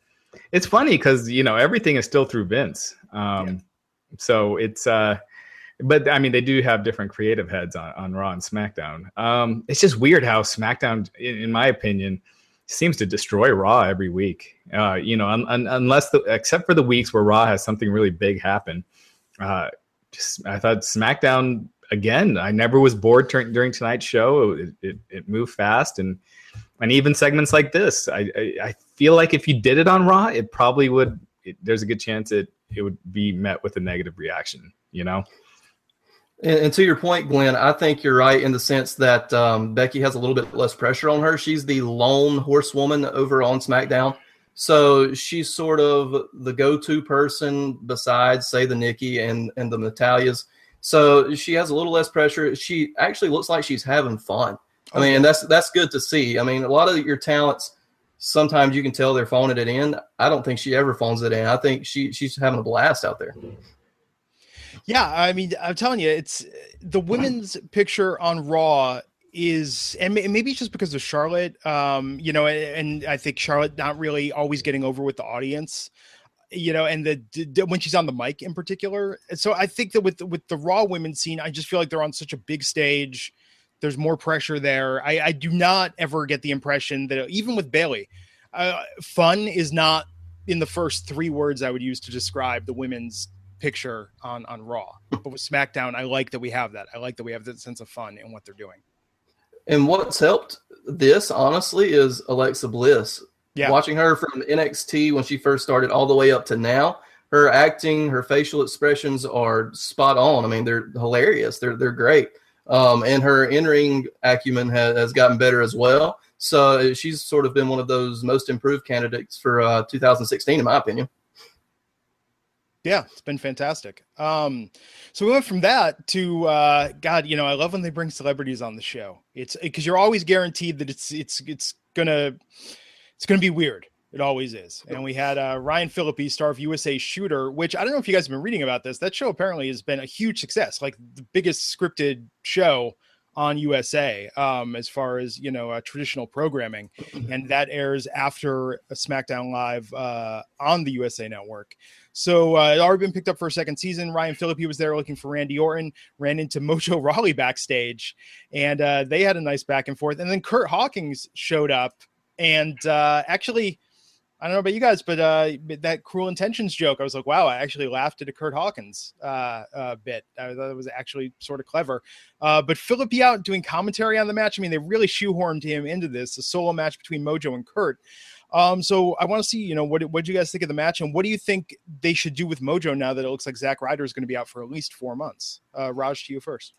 it's funny because you know everything is still through Vince. Um, yeah. So it's, uh, but I mean, they do have different creative heads on, on Raw and SmackDown. Um, it's just weird how SmackDown, in, in, my opinion, seems to destroy Raw every week. Uh, you know, un, un, unless the except for the weeks where Raw has something really big happen. Uh, just I thought SmackDown again. I never was bored during, tonight's show. It, it, it moved fast and and even segments like this, I, I, I feel like if you did it on Raw, it probably would. It, there's a good chance it it would be met with a negative reaction. You know. And, and to your point, Glenn, I think you're right in the sense that um, Becky has a little bit less pressure on her. She's the lone horsewoman over on SmackDown. So she's sort of the go-to person besides, say, the Nikki and and the Natalya's. So she has a little less pressure. She actually looks like she's having fun. I mean, and that's that's good to see. I mean, a lot of your talents, sometimes you can tell they're phoning it in. I don't think she ever phones it in. I think she she's having a blast out there. Yeah, I mean, I'm telling you, it's the women's picture on Raw is, and maybe it's just because of Charlotte, um, you know, and I think Charlotte not really always getting over with the audience you know, and the when she's on the mic in particular. So I think that with with the Raw women scene, I just feel like they're on such a big stage there's more pressure there. I, I do not ever get the impression that even with Bayley, uh, fun is not in the first three words I would use to describe the women's picture on on Raw. But with SmackDown, I like that we have that. I like that we have that sense of fun in what they're doing. And what's helped this honestly is Alexa Bliss. Yeah. Watching her from NXT when she first started all the way up to now, her acting, her facial expressions are spot on. I mean, they're hilarious. They're they're great. Um, and her in-ring acumen has, has, gotten better as well. So she's sort of been one of those most improved candidates for uh, 2016, in my opinion. Yeah, it's been fantastic. Um, so we went from that to uh, God. You know, I love when they bring celebrities on the show. It's because you're always guaranteed that it's it's it's gonna it's gonna be weird. It always is. And we had uh, Ryan Phillippe, star of USA Shooter, which I don't know if you guys have been reading about this. That show apparently has been a huge success, like the biggest scripted show on USA um, as far as you know uh, traditional programming, and that airs after a SmackDown Live uh, on the USA Network. So uh, it already been picked up for a second season. Ryan Phillippe was there looking for Randy Orton, ran into Mojo Rawley backstage, and uh, they had a nice back and forth. And then Kurt Hawkins showed up and uh, actually I don't know about you guys, but uh, that cruel intentions joke, I was like, wow, I actually laughed at a Kurt Hawkins uh, uh, bit. I thought it was actually sort of clever. Uh, but Phillippe out doing commentary on the match. I mean, they really shoehorned him into this, a solo match between Mojo and Kurt. Um, so I want to see, you know, what what do you guys think of the match, and what do you think they should do with Mojo now that it looks like Zack Ryder is going to be out for at least four months? Uh, Raj, to you first.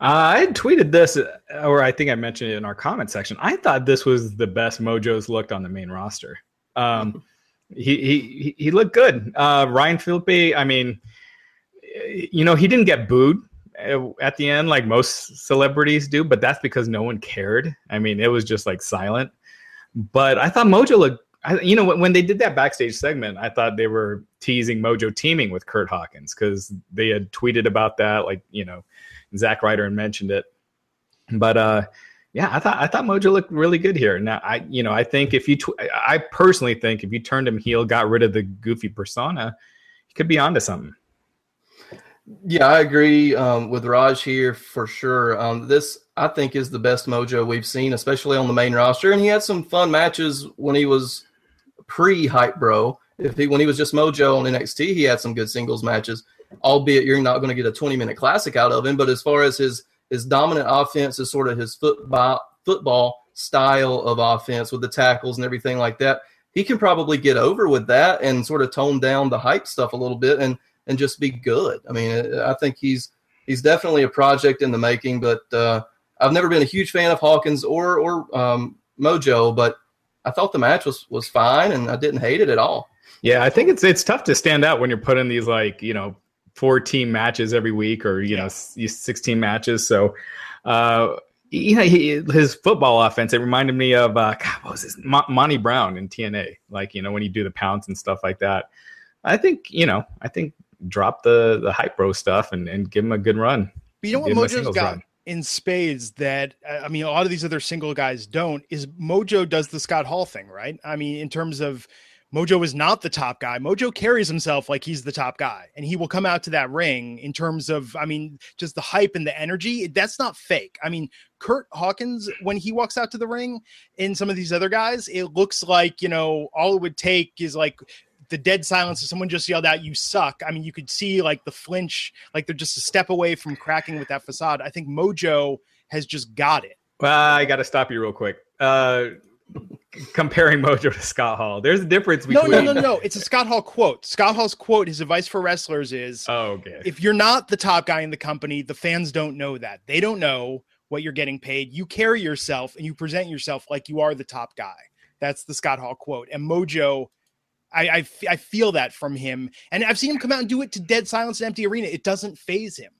Uh, I tweeted this, or I think I mentioned it in our comment section. I thought this was the best Mojo's looked on the main roster. Um, he, he he looked good. Uh, Ryan Phillippe, I mean, you know, he didn't get booed at the end like most celebrities do, but that's because no one cared. I mean, it was just like silent. But I thought Mojo looked. I, you know, when they did that backstage segment, I thought they were teasing Mojo teaming with Kurt Hawkins because they had tweeted about that, like you know, Zack Ryder mentioned it. But uh, yeah, I thought I thought Mojo looked really good here. Now, I you know I think if you tw- I personally think if you turned him heel, got rid of the goofy persona, he could be onto something. Yeah, I agree um, with Raj here for sure. Um, this I think is the best Mojo we've seen, especially on the main roster. And he had some fun matches when he was pre Hype Bro. If he when he was just Mojo on NXT, he had some good singles matches. Albeit you're not going to get a 20 minute classic out of him, but as far as his his dominant offense is sort of his football football style of offense with the tackles and everything like that. He can probably get over with that and sort of tone down the hype stuff a little bit and and just be good. I mean, I think he's he's definitely a project in the making. But uh, I've never been a huge fan of Hawkins or or um, Mojo, but I thought the match was was fine and I didn't hate it at all. Yeah, I think it's it's tough to stand out when you're putting these like you know four team matches every week or you yeah. know sixteen matches. So. Uh, you know, he, his football offense, it reminded me of, uh, God, what was this? Mo- Monty Brown in TNA. Like, you know, when you do the pounds and stuff like that. I think, you know, I think drop the, the hype bro stuff and, and give him a good run. But you know what Mojo's got run. in spades that, I mean, a lot of these other single guys don't is Mojo does the Scott Hall thing, right? I mean, in terms of, Mojo is not the top guy. Mojo carries himself like he's the top guy, and he will come out to that ring in terms of, I mean, just the hype and the energy. That's not fake. I mean, Kurt Hawkins, when he walks out to the ring, and some of these other guys, it looks like, you know, all it would take is like the dead silence if someone just yelled out you suck i mean you could see like the flinch like they're just a step away from cracking with that facade i think mojo has just got it well i gotta stop you real quick uh comparing Mojo to Scott Hall. There's a difference between. No, no, no, no. It's a Scott Hall quote. Scott Hall's quote, his advice for wrestlers is oh, okay. if you're not the top guy in the company, the fans don't know that. They don't know what you're getting paid. You carry yourself and you present yourself like you are the top guy. That's the Scott Hall quote. And Mojo, I, I, I feel that from him. And I've seen him come out and do it to dead silence and empty arena. It doesn't faze him.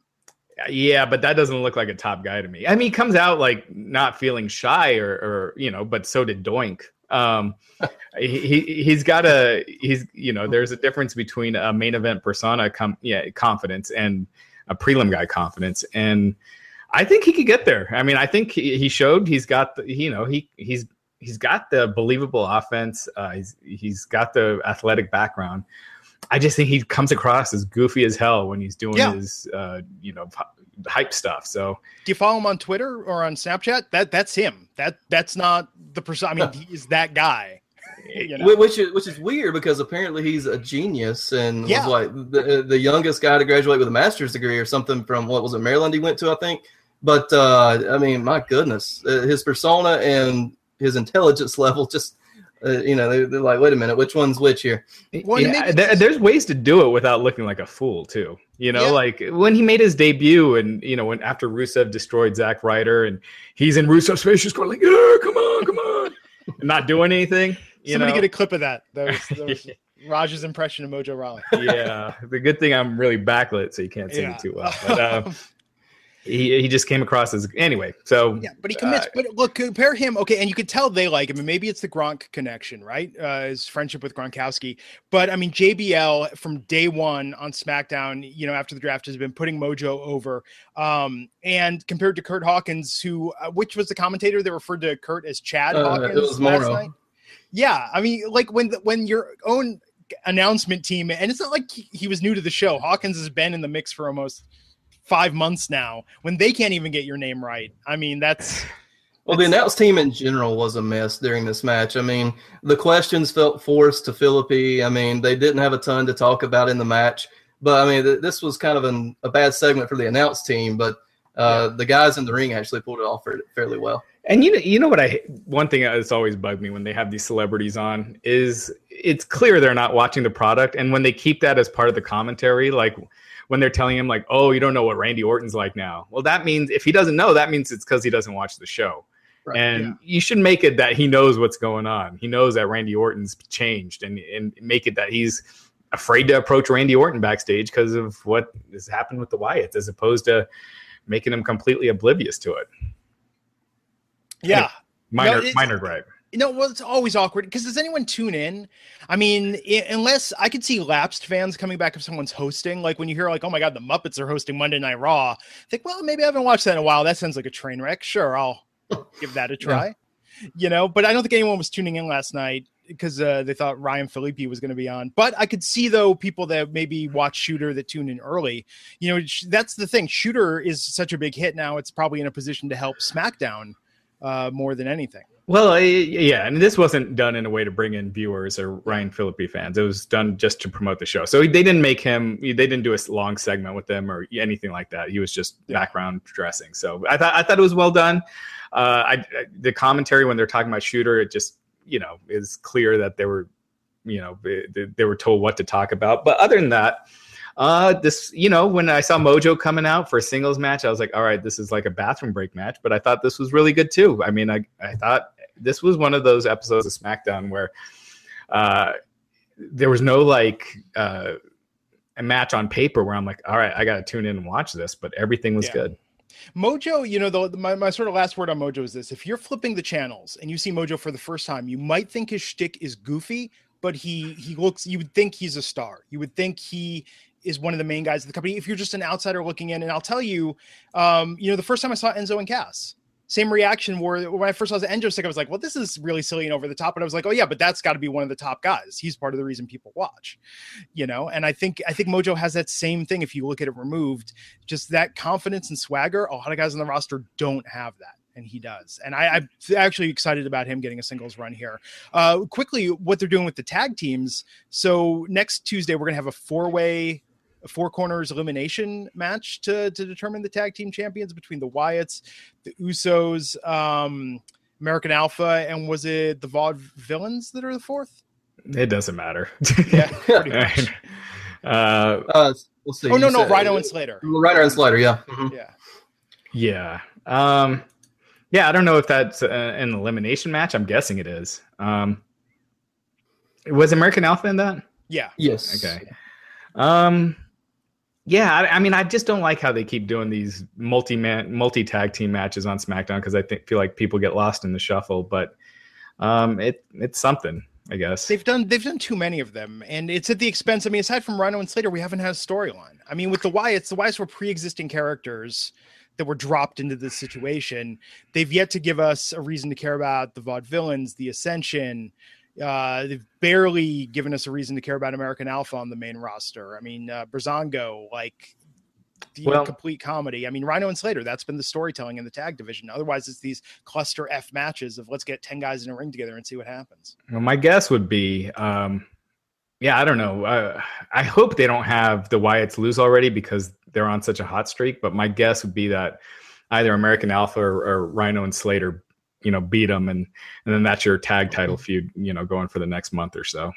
Yeah, but that doesn't look like a top guy to me. I mean, he comes out like not feeling shy or, or you know, but so did Doink. Um, he, he has got a he's you know there's a difference between a main event persona com, yeah confidence and a prelim guy confidence and I think he could get there. I mean, I think he, he showed he's got the you know he he's he's got the believable offense. Uh, he's he's got the athletic background. I just think he comes across as goofy as hell when he's doing yeah. his, uh, you know, hype stuff. So, do you follow him on Twitter or on Snapchat? That that's him. That that's not the person. I mean, he's that guy. You know? Which is which is weird because apparently he's a genius and yeah. was like the the youngest guy to graduate with a master's degree or something from what was it Maryland he went to I think. But uh, I mean, my goodness, uh, his persona and his intelligence level just uh, you know, they're, they're, like, wait a minute, which one's which here? Well, yeah, there, there's ways to do it without looking like a fool, too. You know, yeah. like when he made his debut, and you know, when after Rusev destroyed Zack Ryder, and he's in Rusev's face, just going like, "Yeah, come on, come on," and not doing anything. You Somebody know? get a clip of that. That was, that was Raj's impression of Mojo Rawley. yeah, the good thing I'm really backlit, so you can't see yeah. me too well. But, uh, he he just came across as anyway. So yeah, but he commits. Uh, but look, compare him. Okay, and you could tell they like him. And maybe it's the Gronk connection, right? Uh, his friendship with Gronkowski. But I mean, JBL from day one on SmackDown, you know, after the draft has been putting Mojo over. Um, and compared to Kurt Hawkins, who uh, which was the commentator that referred to Kurt as Chad uh, Hawkins it was last night. Yeah, I mean, like when the, when your own announcement team, and it's not like he, he was new to the show. Hawkins has been in the mix for almost five months now when they can't even get your name right. I mean, that's. Well, the announce team in general was a mess during this match. I mean, the questions felt forced to Phillippe. I mean, they didn't have a ton to talk about in the match. But I mean, th- this was kind of an, a bad segment for the announce team. But uh, yeah. the guys in the ring actually pulled it off fairly well. And you know, you know what I one thing that's always bugged me when they have these celebrities on is it's clear they're not watching the product, and when they keep that as part of the commentary, like when they're telling him like, "Oh, you don't know what Randy Orton's like now." Well, that means if he doesn't know, that means it's because he doesn't watch the show. Right, and yeah. you should make it that he knows what's going on. He knows that Randy Orton's changed, and and make it that he's afraid to approach Randy Orton backstage because of what has happened with the Wyatts, as opposed to making him completely oblivious to it. Yeah, minor no, minor gripe you know, well, it's always awkward because does anyone tune in? I mean, it, unless I could see lapsed fans coming back if someone's hosting, like when you hear like, "Oh my God, the Muppets are hosting Monday Night Raw," think, well, maybe I haven't watched that in a while. That sounds like a train wreck. Sure, I'll give that a try. Yeah. You know, but I don't think anyone was tuning in last night because uh, they thought Ryan Phillippe was going to be on. But I could see though people that maybe watch Shooter that tune in early. You know, that's the thing. Shooter is such a big hit now; it's probably in a position to help SmackDown uh, more than anything. Well, yeah, and this wasn't done in a way to bring in viewers or Ryan Phillippe fans. It was done just to promote the show. So they didn't make him. They didn't do a long segment with him or anything like that. He was just yeah. background dressing. So I thought I thought it was well done. Uh, I, the commentary when they're talking about shooter, it just you know is clear that they were, you know, they, they were told what to talk about. But other than that, uh, this, you know, when I saw Mojo coming out for a singles match, I was like, all right, this is like a bathroom break match. But I thought this was really good too. I mean, I, I thought this was one of those episodes of SmackDown where uh, there was no like uh, a match on paper where I'm like, all right, I got to tune in and watch this, but everything was Yeah. good. Mojo, you know, the, my, my sort of last word on Mojo is this: if you're flipping the channels and you see Mojo for the first time, you might think his shtick is goofy, but he he looks. You would think he's a star. You would think he is one of the main guys of the company. If you're just an outsider looking in, and I'll tell you, um, you know, the first time I saw Enzo and Cass, same reaction. Where when I first saw the Enzo stick, I was like, well, this is really silly and over the top. But I was like, oh yeah, but that's got to be one of the top guys. He's part of the reason people watch, you know. And I think I think Mojo has that same thing. If you look at it removed, just that confidence and swagger. A lot of guys on the roster don't have that. And he does, and I, I'm actually excited about him getting a singles run here. Uh, quickly, what they're doing with the tag teams. So next Tuesday, we're gonna have a four-way a four corners elimination match to to determine the tag team champions between the Wyatts, the Usos, um, American Alpha, and was it the Vaude Villains that are the fourth? It doesn't matter. Yeah, pretty much. uh, Uh, let's see. Oh no, you no, said- Rhino and Slater. Rhino and Slater, yeah. Mhm. Yeah, yeah. Um, yeah, I don't know if that's uh, an elimination match. I'm guessing it is. Um, was American Alpha in that? yeah. Yes. Okay. Um, yeah, I, I mean, I just don't like how they keep doing these multi multi tag team matches on SmackDown because I think feel like people get lost in the shuffle. But um, it it's something, I guess. They've done they've done too many of them, and it's at the expense. I mean, aside from Rhino and Slater, we haven't had a storyline. I mean, with the Wyatts, the Wyatts were pre-existing characters that were dropped into this situation. They've yet to give us a reason to care about the Vaudevillains, the Ascension. Uh, they've barely given us a reason to care about American Alpha on the main roster. I mean, uh, Breezango, like the Well- complete comedy. I mean, Rhino and Slater, that's been the storytelling in the tag division. Otherwise, it's these cluster F matches of let's get 10 guys in a ring together and see what happens. Well, my guess would be, um, yeah, I don't know. Uh, I hope they don't have the Wyatts lose already because they're on such a hot streak. But my guess would be that either American Alpha or, or Rhino and Slater, you know, beat them, and and then that's your tag title feud, you know, going for the next month or so.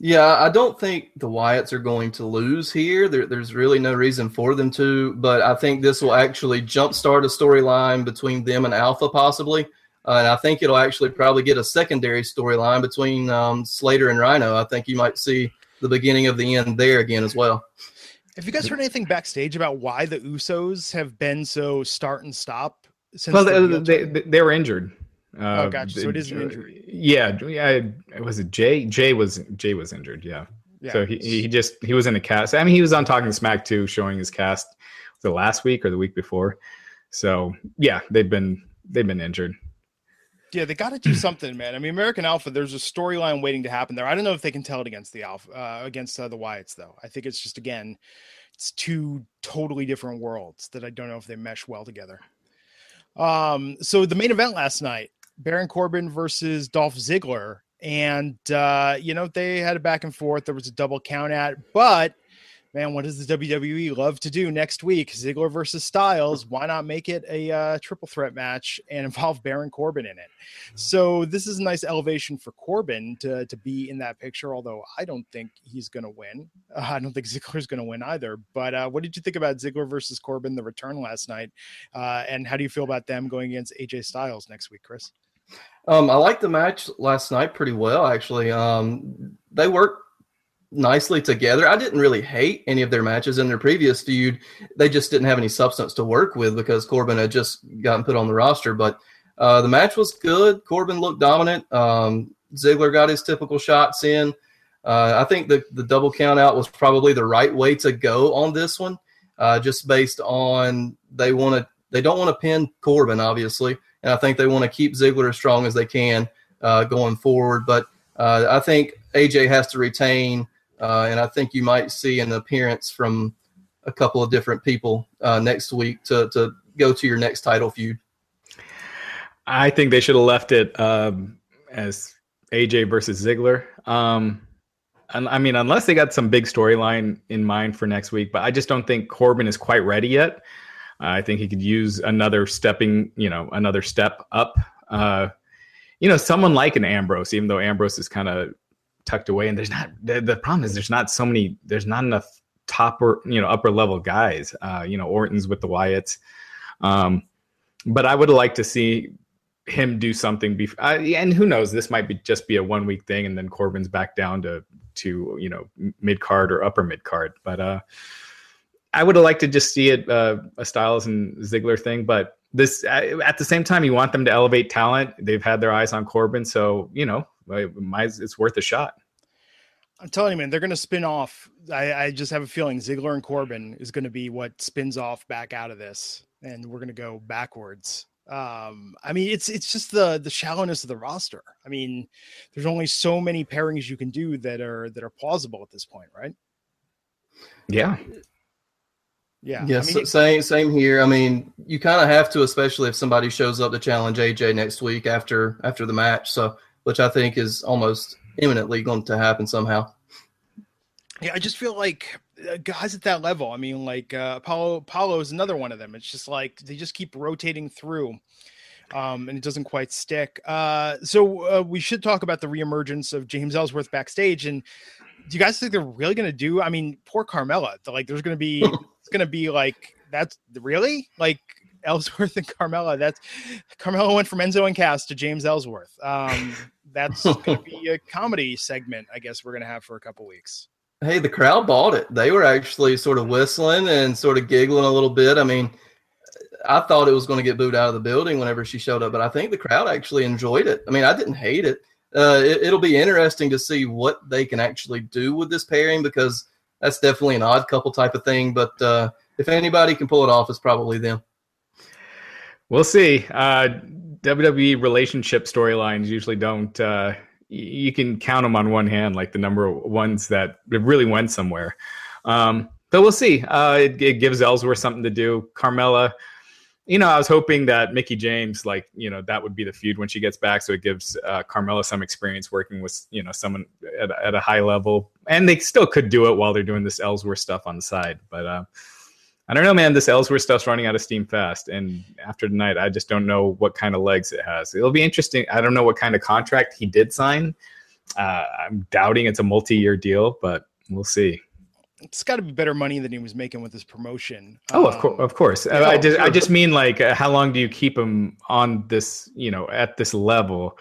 Yeah, I don't think the Wyatts are going to lose here. There, there's really no reason for them to, but I think this will actually jumpstart a storyline between them and Alpha, possibly. Uh, and I think it'll actually probably get a secondary storyline between um, Slater and Rhino. I think you might see the beginning of the end there again as well. Have you guys heard anything backstage about why the Usos have been so start and stop since? Well, the they, they, they, they were injured. Uh, Oh, gotcha. So it is an injury. Yeah, yeah. Was it Jay? Jay was Jay was injured. Yeah. yeah. So he, he just he was in a cast. I mean, he was on Talking Smack too, showing his cast the last week or the week before. So yeah, they've been they've been injured. yeah, they got to do something, man. I mean, American Alpha, there's a storyline waiting to happen there. I don't know if they can tell it against the Alpha, uh, against uh, the Wyatts, though. I think it's just again, it's two totally different worlds that I don't know if they mesh well together. Um, so the main event last night, Baron Corbin versus Dolph Ziggler, and uh, you know they had a back and forth. There was a double count at, but man, what does the WWE love to do next week? Ziggler versus Styles. Why not make it a uh, triple threat match and involve Baron Corbin in it? So this is a nice elevation for Corbin to to be in that picture. Although I don't think he's going to win. Uh, I don't think Ziggler's going to win either. But uh, what did you think about Ziggler versus Corbin, the return last night? Uh, and how do you feel about them going against AJ Styles next week, Chris? Um, I liked the match last night pretty well, actually. Um, they worked nicely together. I didn't really hate any of their matches in their previous feud. They just didn't have any substance to work with because Corbin had just gotten put on the roster. But uh, the match was good. Corbin looked dominant. Um, Ziggler got his typical shots in. Uh, I think the, the double count out was probably the right way to go on this one, uh, just based on they want to they don't want to pin Corbin, obviously, and I think they want to keep Ziggler as strong as they can uh, going forward. But uh, I think AJ has to retain, uh, and I think you might see an appearance from a couple of different people uh, next week to to go to your next title feud. I think they should have left it um, as AJ versus Ziggler. Um, I mean, unless they got some big storyline in mind for next week, but I just don't think Corbin is quite ready yet. I think he could use another stepping, you know, another step up. Uh, you know, someone like an Ambrose, even though Ambrose is kind of tucked away, and there's not. The, the problem is there's not so many. There's not enough top or you know upper level guys. Uh, you know, Orton's with the Wyatts. Um, but I would like to see him do something. Bef- uh, and who knows? This might be just be a one week thing, and then Corbin's back down to to you know mid card or upper mid card. But uh, I would have liked to just see it uh, a Styles and Ziggler thing. But this at the same time, you want them to elevate talent. They've had their eyes on Corbin, so you know, it's worth a shot. I'm telling you, man, they're going to spin off. I, I, just have a feeling Ziggler and Corbin is going to be what spins off back out of this, and we're going to go backwards. Um, I mean, it's it's just the the shallowness of the roster. I mean, there's only so many pairings you can do that are that are plausible at this point, right? Yeah. Yeah. Yes, I mean, same same here. I mean, you kind of have to, especially if somebody shows up to challenge AJ next week after after the match. So, which I think is almost imminently going to happen somehow. Yeah, I just feel like uh, guys at that level. I mean, like uh, Apollo. Apollo is another one of them. It's just like they just keep rotating through, um, and it doesn't quite stick. Uh, so uh, we should talk about the reemergence of James Ellsworth backstage. And do you guys think they're really going to do? I mean, poor Carmella. Like, there's going to be it's to be like that's really like Ellsworth and Carmella. That's Carmella went from Enzo and Cass to James Ellsworth. Um, that's to be a comedy segment, I guess we're to have for a couple weeks. Hey, the crowd bought it. They were actually sort of whistling and sort of giggling a little bit. I mean, I thought it was going to get booed out of the building whenever she showed up, but I think the crowd actually enjoyed it. I mean, I didn't hate it. Uh, it will be interesting to see what they can actually do with this pairing because that's definitely an odd couple type of thing. But uh, if anybody can pull it off, it's probably them. We'll see. Uh, WWE relationship storylines usually don't. Uh, you can count them on one hand, like the number of ones that really went somewhere. Um, but we'll see. Uh, it, it, gives Ellsworth something to do. Carmella, you know, I was hoping that Mickie James, like, you know, that would be the feud when she gets back. So it gives uh, Carmella some experience working with, you know, someone at, at, a high level. And they still could do it while they're doing this Ellsworth stuff on the side. But uh, I don't know, man. This Ellsworth stuff's running out of steam fast, and after tonight, I just don't know what kind of legs it has. It'll be interesting. I don't know what kind of contract he did sign. Uh, I'm doubting it's a multi-year deal, but we'll see. It's got to be better money than he was making with his promotion. Oh, um, of course, of course. Yeah, I just, sure. I just mean like, uh, how long do you keep him on this, you know, at this level?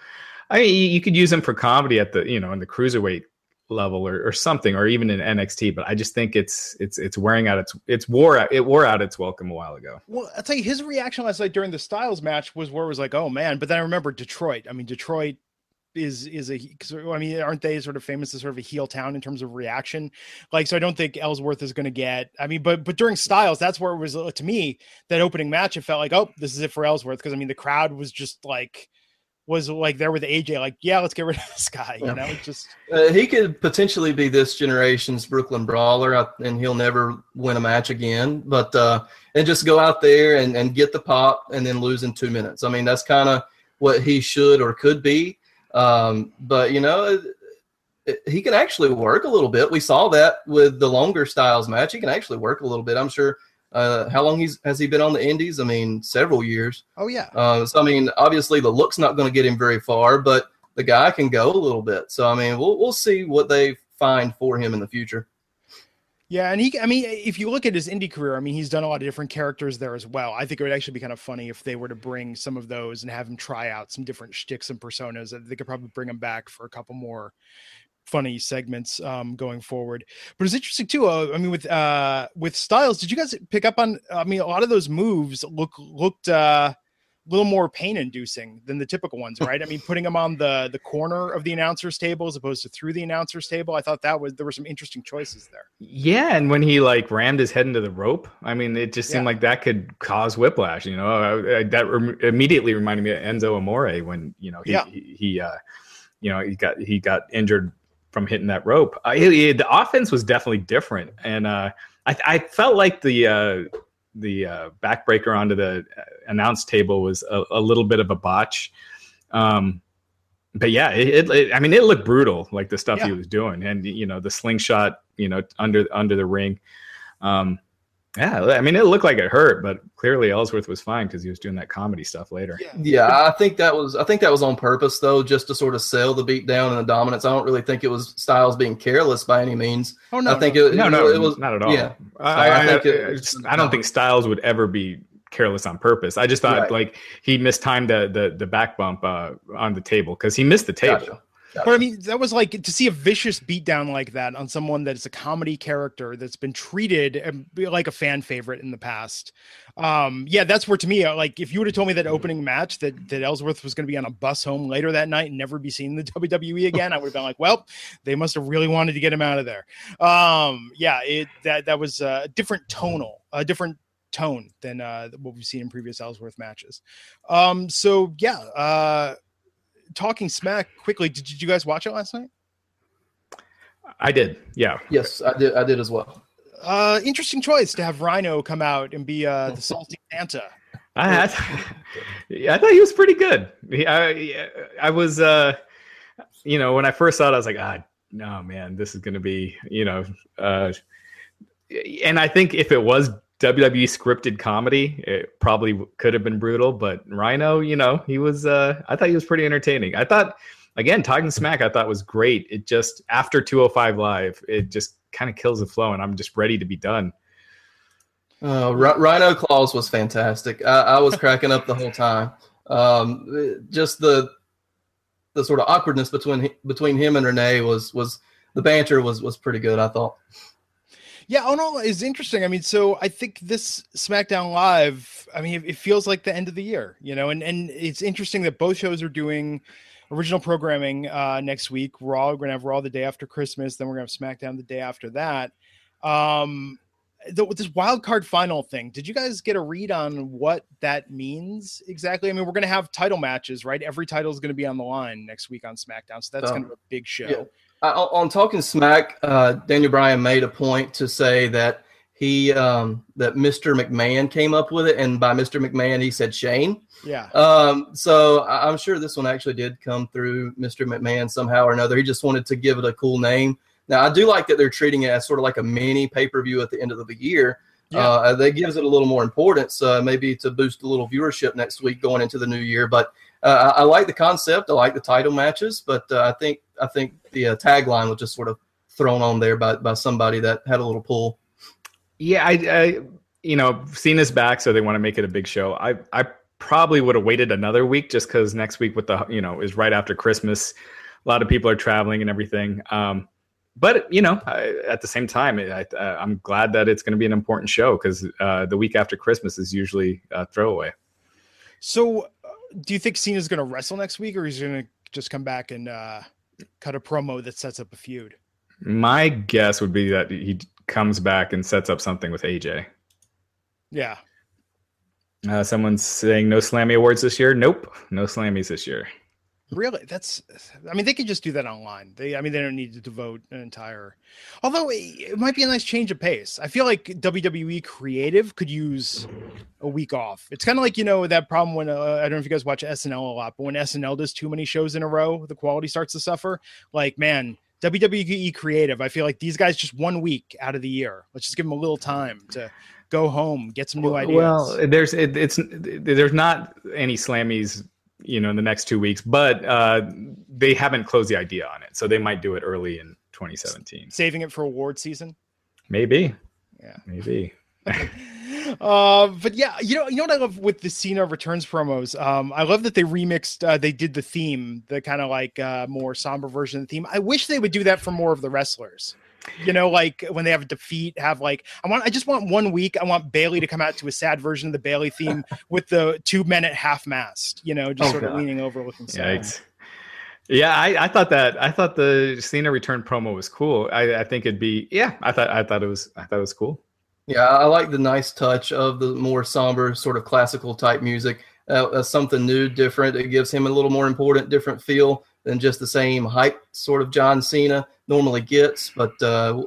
I mean, you could use him for comedy at the, you know, in the cruiserweight level or, or something, or even in NXT. But I just think it's it's it's wearing out its it's wore out it wore out its welcome a while ago. Well, I'll tell you, his reaction last night during the Styles match was where it was like, oh man. But then I remember Detroit. I mean, Detroit is is a I mean, aren't they sort of famous as sort of a heel town in terms of reaction? Like, so I don't think Ellsworth is going to get. I mean, but but during Styles, that's where it was uh, to me that opening match. It felt like, oh, this is it for Ellsworth because I mean, the crowd was just like was like there with AJ, like, yeah, let's get rid of this guy. You know, just uh, he could potentially be this generation's Brooklyn Brawler, and he'll never win a match again. But uh, and just go out there and, and get the pop, and then lose in two minutes. I mean, that's kind of what he should or could be. Um, but you know, it, he can actually work a little bit. We saw that with the longer styles match. He can actually work a little bit. I'm sure uh, how long he's has he been on the Indies? I mean, several years. Oh yeah. Uh, so I mean, obviously the look's not going to get him very far, but the guy can go a little bit. So I mean, we'll we'll see what they find for him in the future. Yeah, and he, I mean, if you look at his indie career, I mean, he's done a lot of different characters there as well. I think it would actually be kind of funny if they were to bring some of those and have him try out some different shticks and personas. They could probably bring him back for a couple more funny segments um, going forward. But it's interesting too. Uh, I mean, with uh, with Styles, did you guys pick up on? I mean, a lot of those moves look looked uh, little more pain inducing than the typical ones, right? I mean, putting them on the the corner of the announcers table as opposed to through the announcers table. I thought that was there were some interesting choices there. Yeah, and when he like rammed his head into the rope, I mean, it just seemed yeah. like that could cause whiplash. You know, I, I, that immediately reminded me of Enzo Amore when you know he yeah. he, he uh, you know he got he got injured from hitting that rope. Uh, the offense was definitely different, and uh, I, I, felt like the uh, the uh, backbreaker onto the uh, announce table was a, a little bit of a botch. Um, but yeah, it, it, I mean, it looked brutal, like the stuff yeah. he was doing, and you know, the slingshot, you know, under under the ring. Um, yeah, I mean, it looked like it hurt, but clearly Ellsworth was fine because he was doing that comedy stuff later. Yeah. yeah, I think that was I think that was on purpose though, just to sort of sell the beat down and the dominance. I don't really think it was Styles being careless by any means. Oh no, I think no. it, no, no, it was not at all. Yeah, I, I, I, it, I, don't think Styles would ever be careless on purpose. I just thought Right. like he mistimed the the the back bump uh, on the table because he missed the table. Gotcha. But I mean, that was like to see a vicious beatdown like that on someone that's a comedy character that's been treated um, like a fan favorite in the past. Um, yeah, that's where to me, uh, like, if you would have told me that opening match that that Ellsworth was going to be on a bus home later that night and never be seen in the WWE again, I would have been like, well, they must have really wanted to get him out of there. Um, yeah, it that that was a different tonal, a different tone than uh, what we've seen in previous Ellsworth matches. Um, so yeah, uh, talking smack quickly. Did, did you guys watch it last night? I did, yeah. Yes, I did. I did as well. Uh, interesting choice to have Rhino come out and be uh, the salty Santa. I, I, yeah, I thought he was pretty good. He- I, I was, uh, you know, when I first saw it, I was like, ah, no, man, this is going to be, you know, uh, and I think if it was WWE scripted comedy, it probably could have been brutal. But Rhino, you know, he was, uh, I thought he was pretty entertaining. I thought, again, Talking Smack, I thought was great. It just, after 205 Live, it just kind of kills the flow, and I'm just ready to be done. Uh, Ri- Rhino Claus was fantastic. I, I was cracking up the whole time. Um, just the the sort of awkwardness between between him and Renee was was the banter was was pretty good. I thought. Yeah, oh no, it's interesting. I mean, so I think this SmackDown Live, I mean, it, it feels like the end of the year, you know, and and it's interesting that both shows are doing original programming uh next week. Raw, we're gonna have Raw the day after Christmas, then we're gonna have SmackDown the day after that. Um the, this wild card final thing, did you guys get a read on what that means exactly? I mean, we're gonna have title matches, right? Every title is gonna be on the line next week on SmackDown, so that's Um, kind of a big show. yeah. I, on talking smack, uh, Daniel Bryan made a point to say that he um, that Mr. McMahon came up with it, and by Mr. McMahon he said Shane. Yeah. Um, so I'm sure this one actually did come through Mr. McMahon somehow or another. He just wanted to give it a cool name. Now I do like that they're treating it as sort of like a mini pay per view at the end of the year. Yeah. Uh, that gives it a little more importance, uh, maybe to boost a little viewership next week going into the new year. But uh, I, I like the concept. I like the title matches, but uh, I think I think the uh, tagline was just sort of thrown on there by by somebody that had a little pull. Yeah, I, I you know, Cena's back, so they want to make it a big show. I, I probably would have waited another week just because next week with the, you know, is right after Christmas. A lot of people are traveling and everything. Um, but you know, I, at the same time, I, I, I'm glad that it's going to be an important show because uh, the week after Christmas is usually a throwaway. So, uh, do you think Cena's going to wrestle next week, or he's going to just come back and uh, cut a promo that sets up a feud? My guess would be that he comes back and sets up something with AJ. Yeah. Uh, someone's saying no Slammy awards this year. Nope, no Slammies this year. Really? That's, I mean, they could just do that online. They, I mean, they don't need to devote an entire, although it, might be a nice change of pace. I feel like WWE creative could use a week off. It's kind of like, you know, that problem when, uh, I don't know if you guys watch SNL a lot, but when SNL does too many shows in a row, the quality starts to suffer. Like, man, WWE creative, I feel like these guys just one week out of the year. Let's just give them a little time to go home, get some new ideas. Well, there's it, it's there's not any slammies, you know, in the next two weeks, but uh, they haven't closed the idea on it, so they might do it early in 2017. saving it for award season. Maybe. Yeah. Maybe. uh, but yeah, you know, you know what I love with the Cena returns promos. Um, I love that they remixed. Uh, they did the theme, the kind of like uh, more somber version of the theme. I wish they would do that for more of the wrestlers. You know, like when they have a defeat, have like I want. I just want one week. I want Bayley to come out to a sad version of the Bayley theme with the two men at half mast. You know, just Oh, sort of leaning over looking sad. Yikes. Yeah, I, I thought that I thought the Cena return promo was cool. I, I think it'd be yeah. I thought I thought it was I thought it was cool. Yeah, I like the nice touch of the more somber, sort of classical type music. Uh, uh, something new, different. It gives him a little more important, different feel than just the same hype sort of John Cena normally gets. But uh,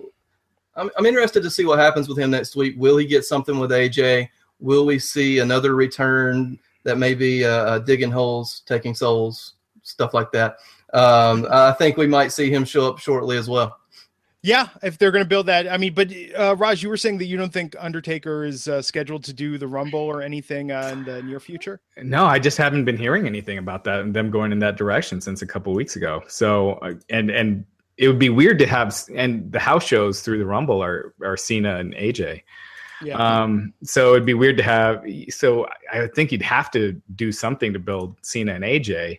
I'm, I'm interested to see what happens with him next week. Will he get something with AJ? Will we see another return that may be uh, uh, digging holes, taking souls, stuff like that? Um, I think we might see him show up shortly as well. Yeah, if they're going to build that, I mean, but uh, Raj, you were saying that you don't think Undertaker is uh, scheduled to do the Rumble or anything uh, in the near future. No, I just haven't been hearing anything about that and them going in that direction since a couple weeks ago. So uh, and and it would be weird to have and the house shows through the Rumble are are Cena and AJ. Yeah. Um, so it'd be weird to have. So I think you'd have to do something to build Cena and AJ,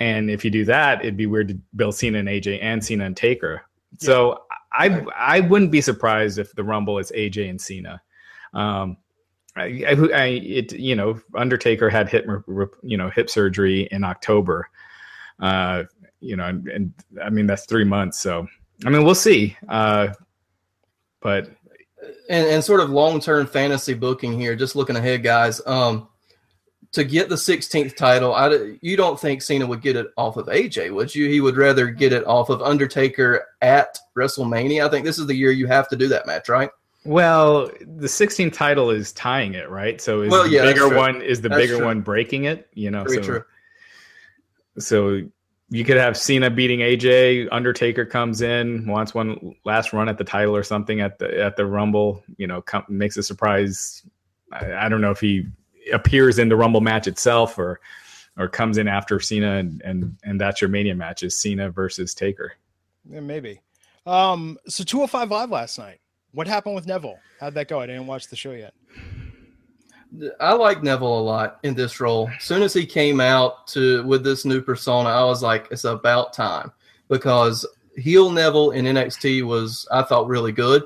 and if you do that, it'd be weird to build Cena and AJ and Cena and Taker. Yeah. So I I wouldn't be surprised if the Rumble is AJ and Cena. Um, I, I, it you know Undertaker had hip you know hip surgery in October. Uh, you know, and, and I mean that's three months. So I mean we'll see. Uh, but and, and sort of long term fantasy booking here, just looking ahead, guys. Um, to get the 16th title, I, you don't think Cena would get it off of AJ, would you? He would rather get it off of Undertaker at WrestleMania. I think this is the year you have to do that match, right? Well, the 16th title is tying it, right? So is well, the yeah, bigger one is the that's bigger true. one breaking it? You know, Very so true. so you could have Cena beating AJ. Undertaker comes in, wants one last run at the title or something at the at the Rumble. You know, come, makes a surprise. I, I, don't know if he appears in the Rumble match itself or or comes in after Cena and and and that's your Mania match is Cena versus Taker. Yeah, maybe. Um, so 205 live last night. What happened with Neville? How'd that go? I didn't watch the show yet. I like Neville a lot in this role. As soon as he came out to with this new persona, I was like, it's about time because heel Neville in NXT was I thought really good.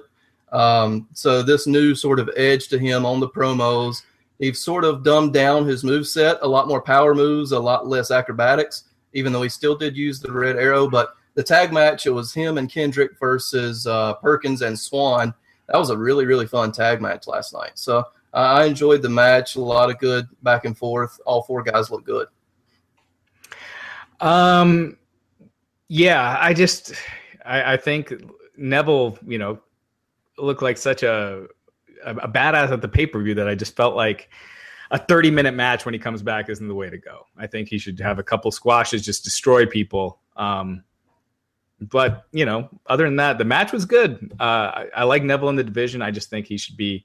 Um, so this new sort of edge to him on the promos, he's sort of dumbed down his move set, a lot more power moves, a lot less acrobatics. Even though he still did use the red arrow, but the tag match it was him and Kendrick versus uh, Perkins and Swann. That was a really really fun tag match last night. So I enjoyed the match. A lot of good back and forth. All four guys look good. Um, yeah, I just, I, I think Neville, you know, looked like such a a, a badass at the pay per view that I just felt like a 30 minute match when he comes back isn't the way to go. I think he should have a couple squashes, just destroy people. Um, but you know, other than that, the match was good. Uh, I, I like Neville in the division. I just think he should be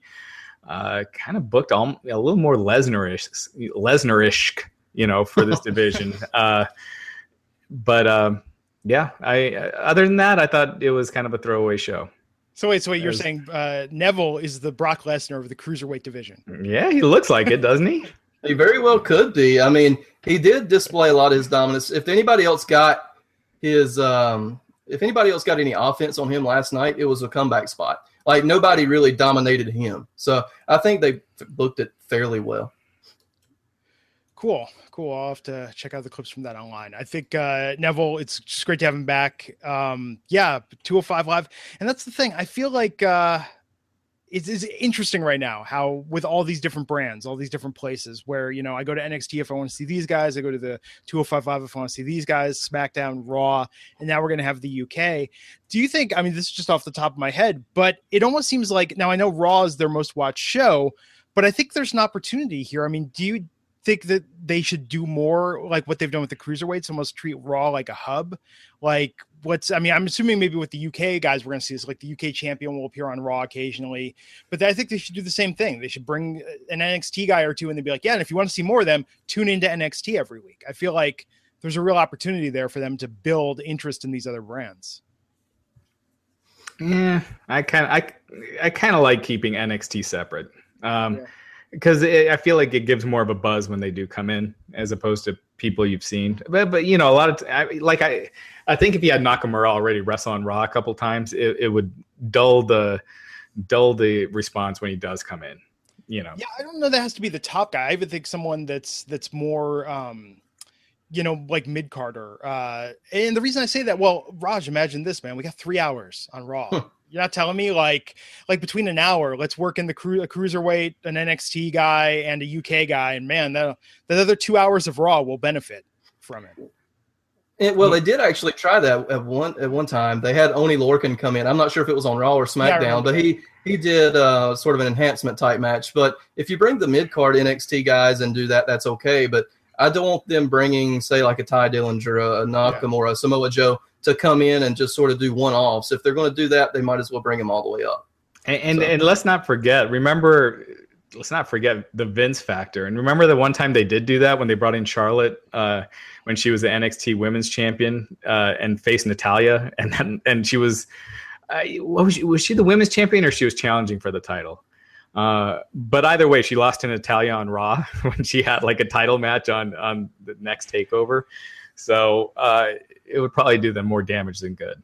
uh, kind of booked all, a little more Lesnar-ish, Lesnar-ish, you know, for this division. uh, but um, yeah, I other than that, I thought it was kind of a throwaway show. So wait, so wait, you're was, saying uh, Neville is the Brock Lesnar of the cruiserweight division? Yeah, he looks like it, doesn't he? he very well could be. I mean, he did display a lot of his dominance. If anybody else got his, um, if anybody else got any offense on him last night, it was a comeback spot. Like nobody really dominated him. So I think they booked it fairly well. Cool, cool. I'll have to check out the clips from that online. I think uh, Neville, it's just great to have him back. Um, yeah, 205 live, and that's the thing. I feel like uh, it's, it's interesting right now how with all these different brands, all these different places where you know I go to NXT if I want to see these guys, I go to the 205 if I want to see these guys, SmackDown, Raw, and now we're going to have the UK. Do you think? I mean, this is just off the top of my head, but it almost seems like now I know Raw is their most watched show, but I think there's an opportunity here. I mean, do you think that they should do more like what they've done with the cruiserweights, almost treat Raw like a hub. Like what's I mean, I'm assuming maybe with the UK guys we're gonna see this like the UK champion will appear on Raw occasionally, but I think they should do the same thing. They should bring an NXT guy or two and they'd be like, yeah, and if you want to see more of them, tune into NXT every week. I feel like there's a real opportunity there for them to build interest in these other brands. Yeah, I kind of I I kind of like keeping NXT separate. Um, yeah because I feel like it gives more of a buzz when they do come in as opposed to people you've seen. But but you know a lot of t- like I I think if you had Nakamura already wrestle on Raw a couple times, it, it would dull the dull the response when he does come in. You know. Yeah, I don't know that has to be the top guy. I would think someone that's that's more. um you know, like mid carder. Uh, and the reason I say that, well, Raj, imagine this, man. We got three hours on Raw. You're not telling me like like between an hour, let's work in the cru- a cruiserweight, an NXT guy, and a UK guy, and man, the the other two hours of Raw will benefit from it. it well, they did actually try that at one at one time. They had Oni Lorcan come in. I'm not sure if it was on Raw or SmackDown, yeah, but he he did uh, sort of an enhancement type match. But if you bring the mid card NXT guys and do that, that's okay. But I don't want them bringing, say, like a Tye Dillinger, a Nakamura, yeah. Samoa Joe to come in and just sort of do one offs. If they're going to do that, they might as well bring him all the way up. And and, so. and let's not forget, remember, let's not forget the Vince factor. And remember the one time they did do that when they brought in Charlotte uh, when she was the NXT Women's Champion uh, and faced Natalya, and then, and she was. Uh, was she, was she the women's champion or she was challenging for the title? Uh, but either way, she lost to Natalya on Raw when she had like a title match on on the next Takeover. So uh, it would probably do them more damage than good.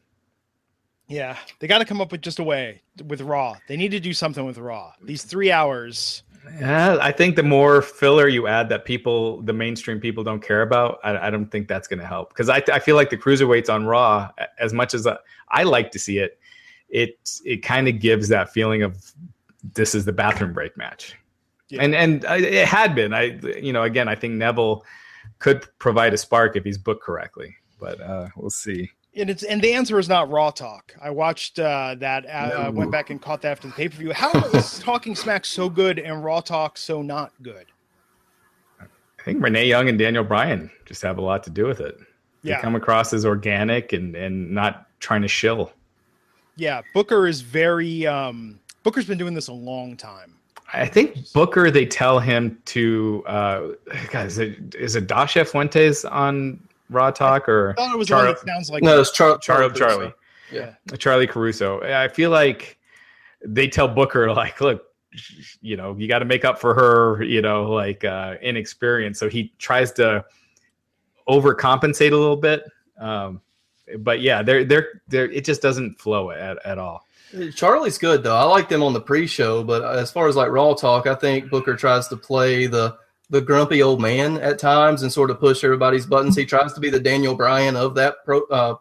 Yeah, they got to come up with just a way with Raw. They need to do something with Raw. These three hours. Yeah, I think the more filler you add that people, the mainstream people don't care about, I, I don't think that's going to help. Because I, I feel like the cruiserweights on Raw, as much as I, I like to see it, it it kind of gives that feeling of this is the bathroom break match, yeah. and and uh, it had been. I you know again I think Neville could provide a spark if he's booked correctly, but uh, we'll see and it's and the answer is not raw talk. I watched uh, that. Uh, no. went back and caught that after the pay per view. How is Talking Smack so good and Raw Talk so not good? I think Renee Young and Daniel Bryan just have a lot to do with it. They yeah. come across as organic and and not trying to shill. Yeah, Booker is very. Um, Booker's been doing this a long time. I think Booker. They tell him to. Uh, God, is it is it Dasha Fuentes on Raw Talk or I thought it was Char- sounds like no, it's Char- Charlie Charlie. Yeah, Charlie Caruso. I feel like they tell Booker like, look, you know, you got to make up for her, you know, like uh, inexperience. So he tries to overcompensate a little bit. Um, but yeah, they're they're they're it just doesn't flow at, at all. Charlie's good though. I like them on the pre-show, but as far as like Raw talk, I think Booker tries to play the the grumpy old man at times and sort of push everybody's buttons. He tries to be the Daniel Bryan of that pro, uh,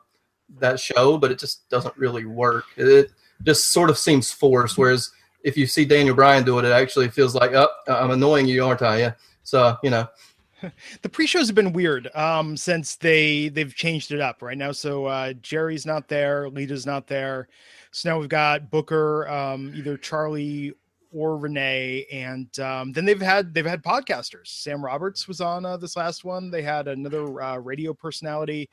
that show, but it just doesn't really work. It just sort of seems forced. Whereas if you see Daniel Bryan do it, it actually feels like, oh, I'm annoying you, aren't I? Yeah. So you know. The pre-shows have been weird um, since they they've changed it up right now. So uh, Jerry's not there, Lita's not there. So now we've got Booker, um, either Charlie or Renee, and um, then they've had they've had podcasters. Sam Roberts was on uh, this last one. They had another uh, radio personality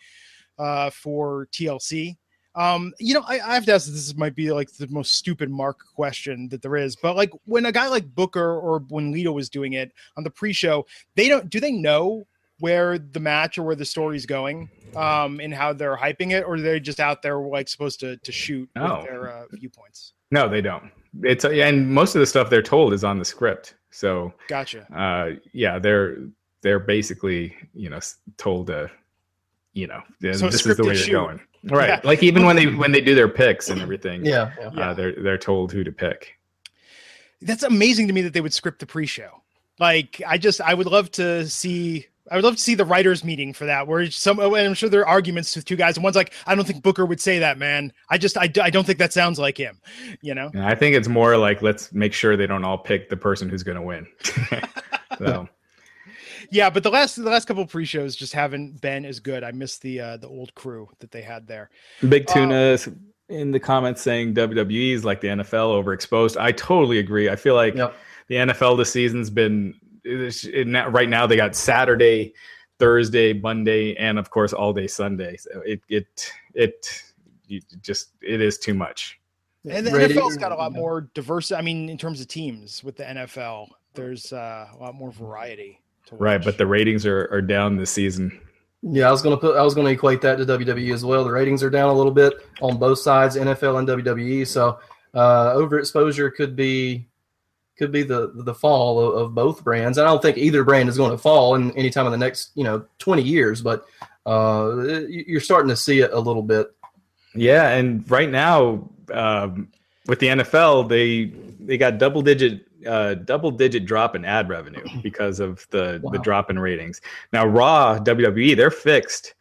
uh, for TLC. Um, you know, I, I, have to ask. This might be like the most stupid Mark question that there is, but like when a guy like Booker or when Lita was doing it on the pre-show, they don't. Do they know where the match or where the story's going um, and how they're hyping it, or they're just out there like supposed to to shoot no. with their uh, viewpoints? No, they don't. It's and most of the stuff they're told is on the script. So gotcha. Uh, yeah, they're they're basically you know told to you know so this is the way you're going. Right. Yeah. Like even when they when they do their picks and everything. Yeah. yeah. Uh, they're they're told who to pick. That's amazing to me that they would script the pre-show. Like I just I would love to see I would love to see the writers meeting for that, where some, I'm sure there are arguments with two guys, and one's like, I don't think Booker would say that, man. I just, I, I don't think that sounds like him, you know? I think it's more like, let's make sure they don't all pick the person who's going to win. so. Yeah, but the last the last couple pre-shows just haven't been as good. I miss the uh, the old crew that they had there. Big Tuna um, in the comments saying WWE is like the NFL overexposed. I totally agree. I feel like yep. the NFL this season's been it, right now they got Saturday, Thursday, Monday, and of course all day Sunday. So it it it just it is too much. And the Ready? NFL's got a lot more diverse. I mean, in terms of teams with the NFL, there's uh, a lot more variety. Right, but the ratings are, are down this season. Yeah, I was gonna put I was gonna equate that to WWE as well. The ratings are down a little bit on both sides, NFL and WWE. So uh, overexposure could be could be the the fall of, of, both brands. I don't think either brand is going to fall in any time in the next you know 20 years, but uh, you're starting to see it a little bit. Yeah, and right now um, with the NFL, they they got double digit uh, double digit drop in ad revenue because of the wow. the drop in ratings. Now Raw WWE they're fixed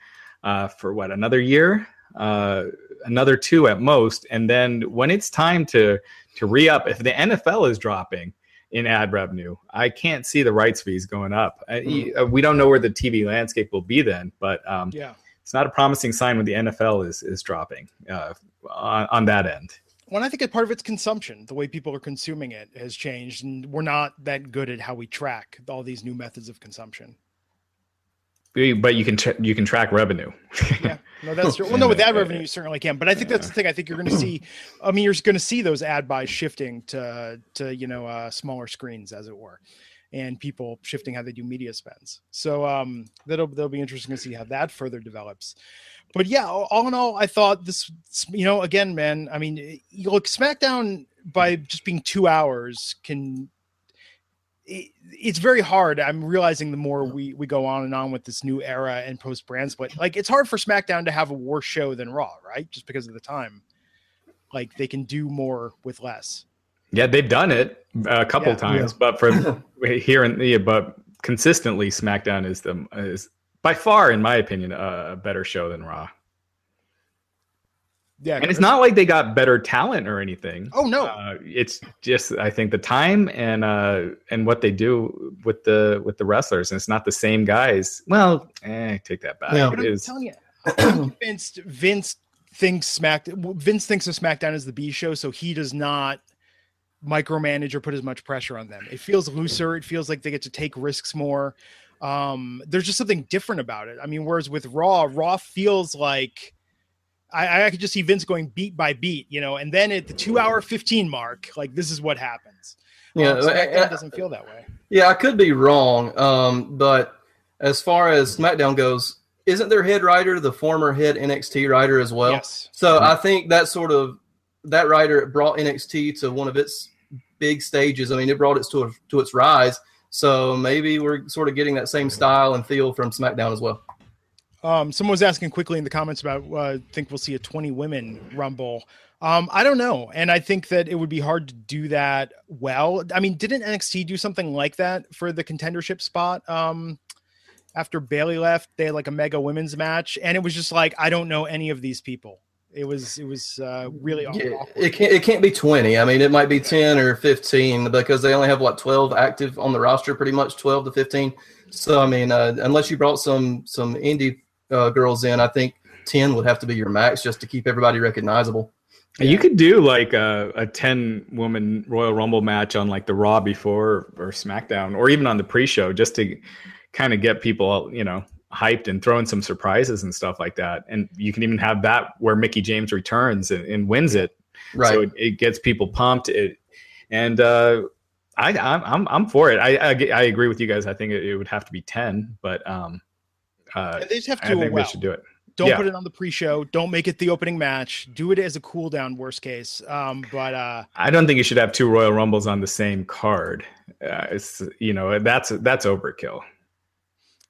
uh, for what another year. Uh, another two at most. And then when it's time to to re up, if the NFL is dropping in ad revenue, I can't see the rights fees going up. Mm. We don't know where the TV landscape will be then, but um, yeah, it's not a promising sign when the NFL is is dropping uh, on, on that end. Well, I think a part of its consumption, the way people are consuming it, has changed, and we're not that good at how we track all these new methods of consumption but you can tra- you can track revenue. yeah, no, that's true. Well, no, with ad revenue you certainly can, but I think that's the thing. I think you're going to see. I mean, you're going to see those ad buys shifting to to you know uh, smaller screens, as it were, and people shifting how they do media spends. So um, that'll that'll be interesting to see how that further develops. But yeah, all in all, I thought this. You know, again, man. I mean, look, SmackDown by just being two hours can it, it's very hard. I'm realizing the more we we go on and on with this new era and post brand split, like it's hard for SmackDown to have a worse show than Raw, right? Just because of the time. Like they can do more with less. Yeah, they've done it a couple Yeah. times, but from here and yeah, but consistently, SmackDown is the is by far, in my opinion, a, a better show than Raw. Yeah, And it's not like they got better talent or anything. Oh no, Uh, it's just I think the time and uh and what they do with the with the wrestlers, and it's not the same guys. Well, eh, take that back. Yeah. It But I'm is. telling you, I'm convinced Vince thinks Smack Vince thinks of SmackDown as the B show, so he does not micromanage or put as much pressure on them. It feels looser. It feels like they get to take risks more. Um, there's just something different about it. I mean, whereas with Raw, Raw feels like I, I could just see Vince going beat by beat, you know, and then at the two hour 15 mark, like this is what happens. Yeah, Um, SmackDown doesn't feel that way. Yeah, I could be wrong, um, but as far as SmackDown goes, isn't their head writer the former head NXT writer as well? yes. So I think that sort of that writer brought NXT to one of its big stages. I mean, it brought it to to its rise. So maybe we're sort of getting that same style and feel from SmackDown as well. Um, someone was asking quickly in the comments about uh, think we'll see a 20 women rumble. Um, I don't know, and I think that it would be hard to do that well. I mean, didn't NXT do something like that for the contendership spot? Um, after Bayley left, they had like a mega women's match, and it was just like I don't know any of these people. It was it was uh, really aw- Yeah, it can't it can't be twenty. I mean, it might be ten or fifteen because they only have what twelve active on the roster, pretty much twelve to fifteen. So I mean, uh, unless you brought some some indie uh, girls in, I think ten would have to be your max just to keep everybody recognizable. You could do like a, a 10 woman Royal Rumble match on like the Raw before or SmackDown or even on the pre show just to kind of get people, you know, hyped and throw in some surprises and stuff like that. And you can even have that where Mickie James returns and, and wins it. Right. So it, it gets people pumped. It, and uh, I, I'm, I'm, I'm for it. I, I, I agree with you guys. I think it, it would have to be 10, but um, uh, they just have to I do think it well. should do it. Don't yeah. put it on the pre-show. Don't make it the opening match. Do it as a cool down, worst case. Um, but uh, I don't think you should have two Royal Rumbles on the same card. Uh, it's you know that's that's overkill.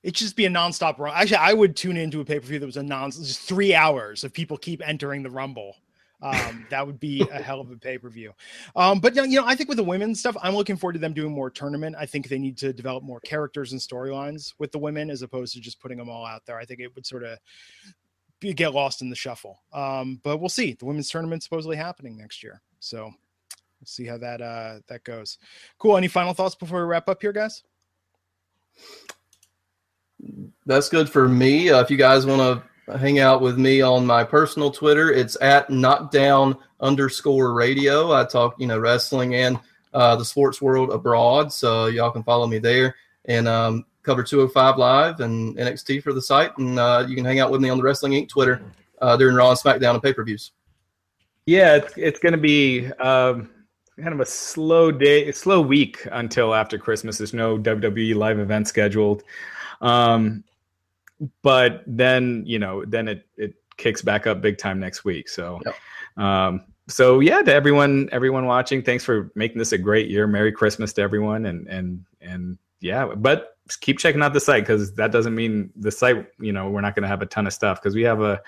it should just be a nonstop run. Actually, I would tune into a pay per view that was a non just three hours of people keep entering the Rumble. Um, that would be a hell of a pay per view. Um, but you know, I think with the women's stuff, I'm looking forward to them doing more tournament. I think they need to develop more characters and storylines with the women as opposed to just putting them all out there. I think it would sort of be, get lost in the shuffle. Um, but we'll see. The women's tournament supposedly happening next year, so we'll see how that uh, that goes. Cool. Any final thoughts before we wrap up here, guys? That's good for me. Uh, if you guys want to hang out with me on my personal Twitter, it's at knockdown underscore radio. I talk, you know, wrestling and uh, the sports world abroad. So y'all can follow me there and um, cover 205 Live and NXT for the site. And uh, you can hang out with me on the Wrestling Inc. Twitter uh, during Raw and SmackDown and pay per views. Yeah, it's it's going to be um, kind of a slow day, slow week until after Christmas. There's no WWE live event scheduled, um, but then you know, then it it kicks back up big time next week. So, um, so yeah, to everyone everyone watching, thanks for making this a great year. Merry Christmas to everyone, and and and yeah, but keep checking out the site because that doesn't mean the site. You know, we're not going to have a ton of stuff because we have a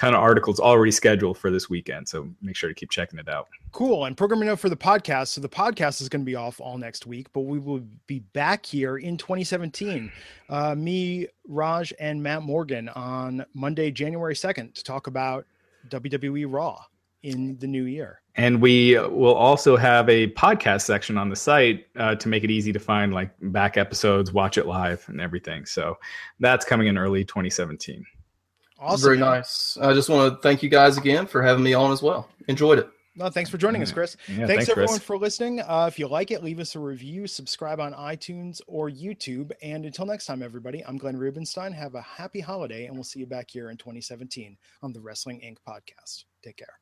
ton of articles already scheduled for this weekend. So make sure to keep checking it out. Cool. And programming note for the podcast. So the podcast is going to be off all next week, but we will be back here in 2017. Uh, me, Raj, and Matt Morgan on Monday, January 2nd to talk about WWE Raw in the new year. And we will also have a podcast section on the site uh, to make it easy to find like back episodes, watch it live, and everything. So that's coming in early 2017. Awesome. Very nice. I just want to thank you guys again for having me on as well. Enjoyed it. No, thanks for joining us, Chris. Yeah, thanks, everyone Chris. for listening. Uh, if you like it, leave us a review, subscribe on iTunes or YouTube. And until next time, everybody, I'm Glenn Rubenstein. Have a happy holiday, and we'll see you back here in 2017 on the Wrestling Inc. podcast. Take care.